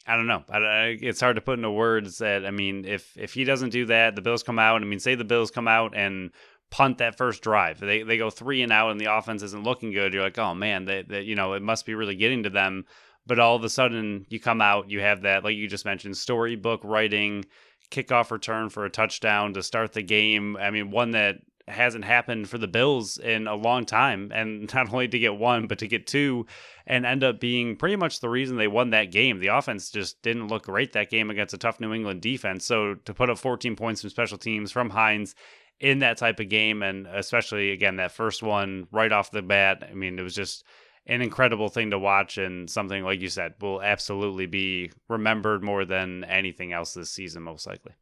I don't know. I, it's hard to put into words that I mean, if if he doesn't do that, the Bills come out. I mean, say the Bills come out and punt that first drive. They they go three and out, and the offense isn't looking good. You're like, oh man, that you know it must be really getting to them. But all of a sudden, you come out, you have that, like you just mentioned, storybook writing, kickoff return for a touchdown to start the game. I mean, one that hasn't happened for the Bills in a long time. And [LAUGHS] not only to get one, but to get two and end up being pretty much the reason they won that game. The offense just didn't look great that game against a tough New England defense. So to put up 14 points from special teams from Hines in that type of game, and especially again, that first one right off the bat, I mean, it was just an incredible thing to watch and something like you said will absolutely be remembered more than anything else this season most likely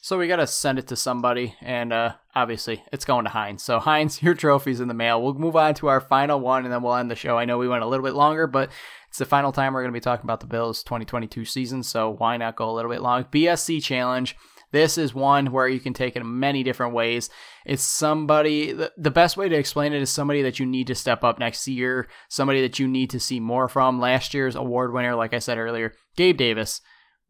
so we got to send it to somebody, and uh, obviously it's going to Hines. So [LAUGHS] Hines, your trophy's in the mail. We'll move on to our final one, and then we'll end the show. I know we went a little bit longer, but it's the final time we're to be talking about the Bills 2022 season, so why not go a little bit long? BSC challenge. This is one where you can take it many different ways. It's somebody, the, best way to explain it is somebody that you need to step up next year, somebody that you need to see more from. Last year's award winner, like I said earlier, Gabe Davis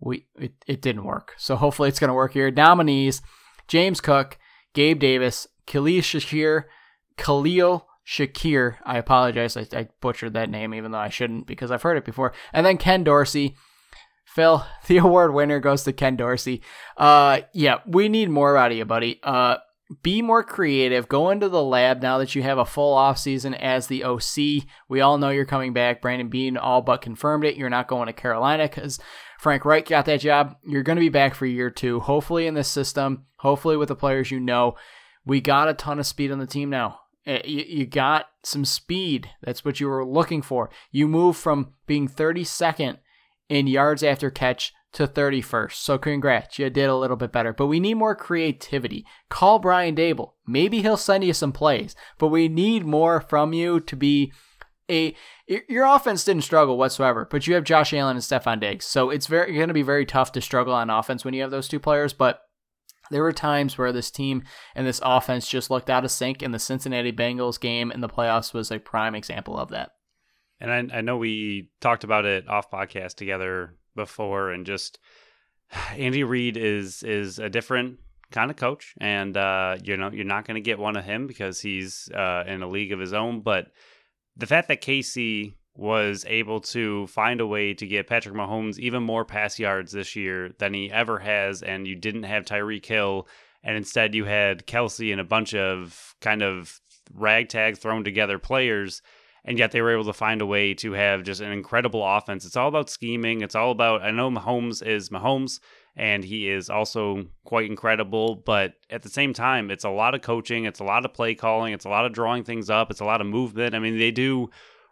we it, it didn't work. So hopefully it's going to work here. Nominees: James Cook, Gabe Davis, Khalil Shakir, Khalil Shakir. I apologize, I, I butchered that name even though I shouldn't because I've heard it before. And then Ken Dorsey. Phil, [LAUGHS] the award winner goes to Ken Dorsey. Uh, yeah, we need more out of you, buddy. Uh, be more creative. Go into the lab now that you have a full off season as the OC. We all know you're coming back. Brandon Beane all but confirmed it. You're not going to Carolina because Frank Reich got that job. You're going to be back for year two, hopefully in this system, hopefully with the players you know. We got a ton of speed on the team now. You, you got some speed. That's what you were looking for. You move from being 32nd in yards after catch to 31st. So congrats, you did a little bit better. But we need more creativity. Call Brian Daboll. Maybe he'll send you some plays, but we need more from you to be a your offense didn't struggle whatsoever, but you have Josh Allen and Stefon Diggs. So it's very going to be very tough to struggle on offense when you have those two players, but there were times where this team and this offense just looked out of sync, and the Cincinnati Bengals game in the playoffs was a prime example of that. And I, I know we talked about it off podcast together before, and just [SIGHS] Andy Reid is is a different kind of coach, and uh, you know you're not going to get one of him because he's uh, in a league of his own. But the fact that KC was able to find a way to get Patrick Mahomes even more pass yards this year than he ever has, and you didn't have Tyreek Hill, and instead you had Kelce and a bunch of kind of ragtag thrown together players and yet they were able to find a way to have just an incredible offense. It's all about scheming. It's all about I know Mahomes is Mahomes and he is also quite incredible, but at the same time, it's a lot of coaching, it's a lot of play calling, it's a lot of drawing things up, it's a lot of movement. I mean, they do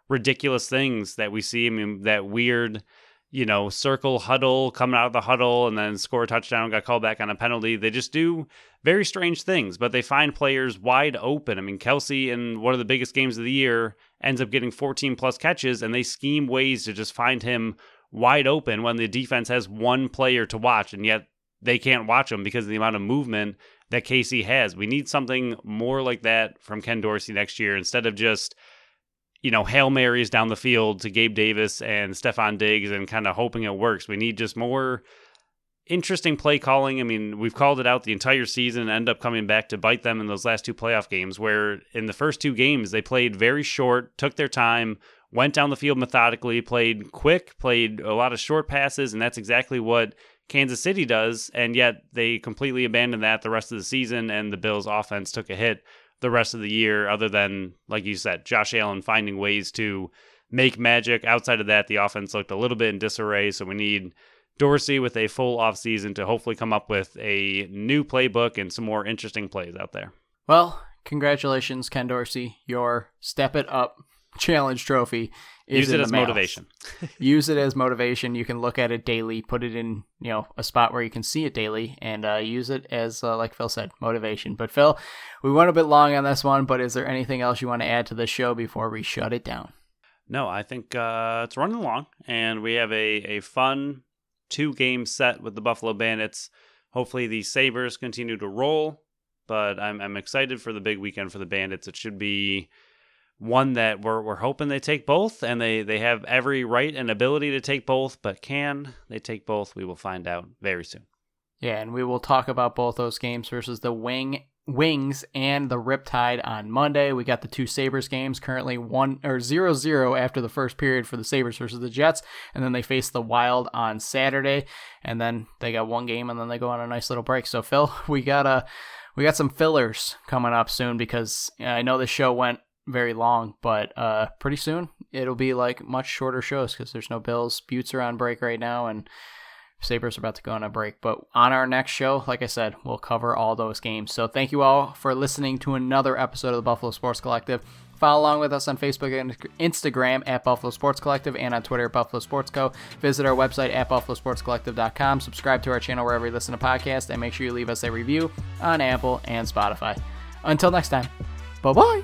ridiculous things that we see. I mean, that weird you know, circle huddle, coming out of the huddle and then score a touchdown, got called back on a penalty. They just do very strange things, but they find players wide open. I mean, Kelce in one of the biggest games of the year ends up getting 14 plus catches, and they scheme ways to just find him wide open when the defense has one player to watch, and yet they can't watch him because of the amount of movement that KC has. We need something more like that from Ken Dorsey next year instead of just you know, Hail Marys down the field to Gabe Davis and Stefon Diggs and kind of hoping it works. We need just more interesting play calling. I mean, we've called it out the entire season and end up coming back to bite them in those last two playoff games where in the first two games they played very short, took their time, went down the field methodically, played quick, played a lot of short passes, and that's exactly what Kansas City does, and yet they completely abandoned that the rest of the season and the Bills offense took a hit the rest of the year, other than, like you said, Josh Allen finding ways to make magic. Outside of that, the offense looked a little bit in disarray. So we need Dorsey with a full offseason to hopefully come up with a new playbook and some more interesting plays out there. Well, congratulations, Ken Dorsey. Your Step It Up Challenge Trophy is Use it as motivation. [LAUGHS] Use it as motivation. You can look at it daily, put it in, you know, a spot where you can see it daily, and uh, use it as, uh, like Phil said, motivation. But Phil, we went a bit long on this one, but is there anything else you want to add to the show before we shut it down? No, I think uh, it's running along, and we have a, a fun two game set with the Buffalo Bandits. Hopefully, the Sabres continue to roll, but I'm, I'm excited for the big weekend for the Bandits. It should be one that we're, we're hoping they take both, and they, they have every right and ability to take both, but can they take both? We will find out very soon. Yeah, and we will talk about both those games versus the Wing Wings and the Riptide on Monday. We got the two Sabres games currently one or zero zero after the first period for the Sabres versus the Jets, and then they face the Wild on Saturday, and then they got one game, and then they go on a nice little break. So Phil, [LAUGHS] we got a we got some fillers coming up soon because I know the show went very long, but uh, pretty soon it'll be like much shorter shows because there's no Bills. Buttes are on break right now, and Sabres are about to go on a break. But on our next show, like I said, we'll cover all those games. So thank you all for listening to another episode of the Buffalo Sports Collective. Follow along with us on Facebook and Instagram at Buffalo Sports Collective and on Twitter at Buffalo Sports Co. Visit our website at buffalosportscollective.com. Subscribe to our channel wherever you listen to podcasts and make sure you leave us a review on Apple and Spotify. Until next time, bye bye.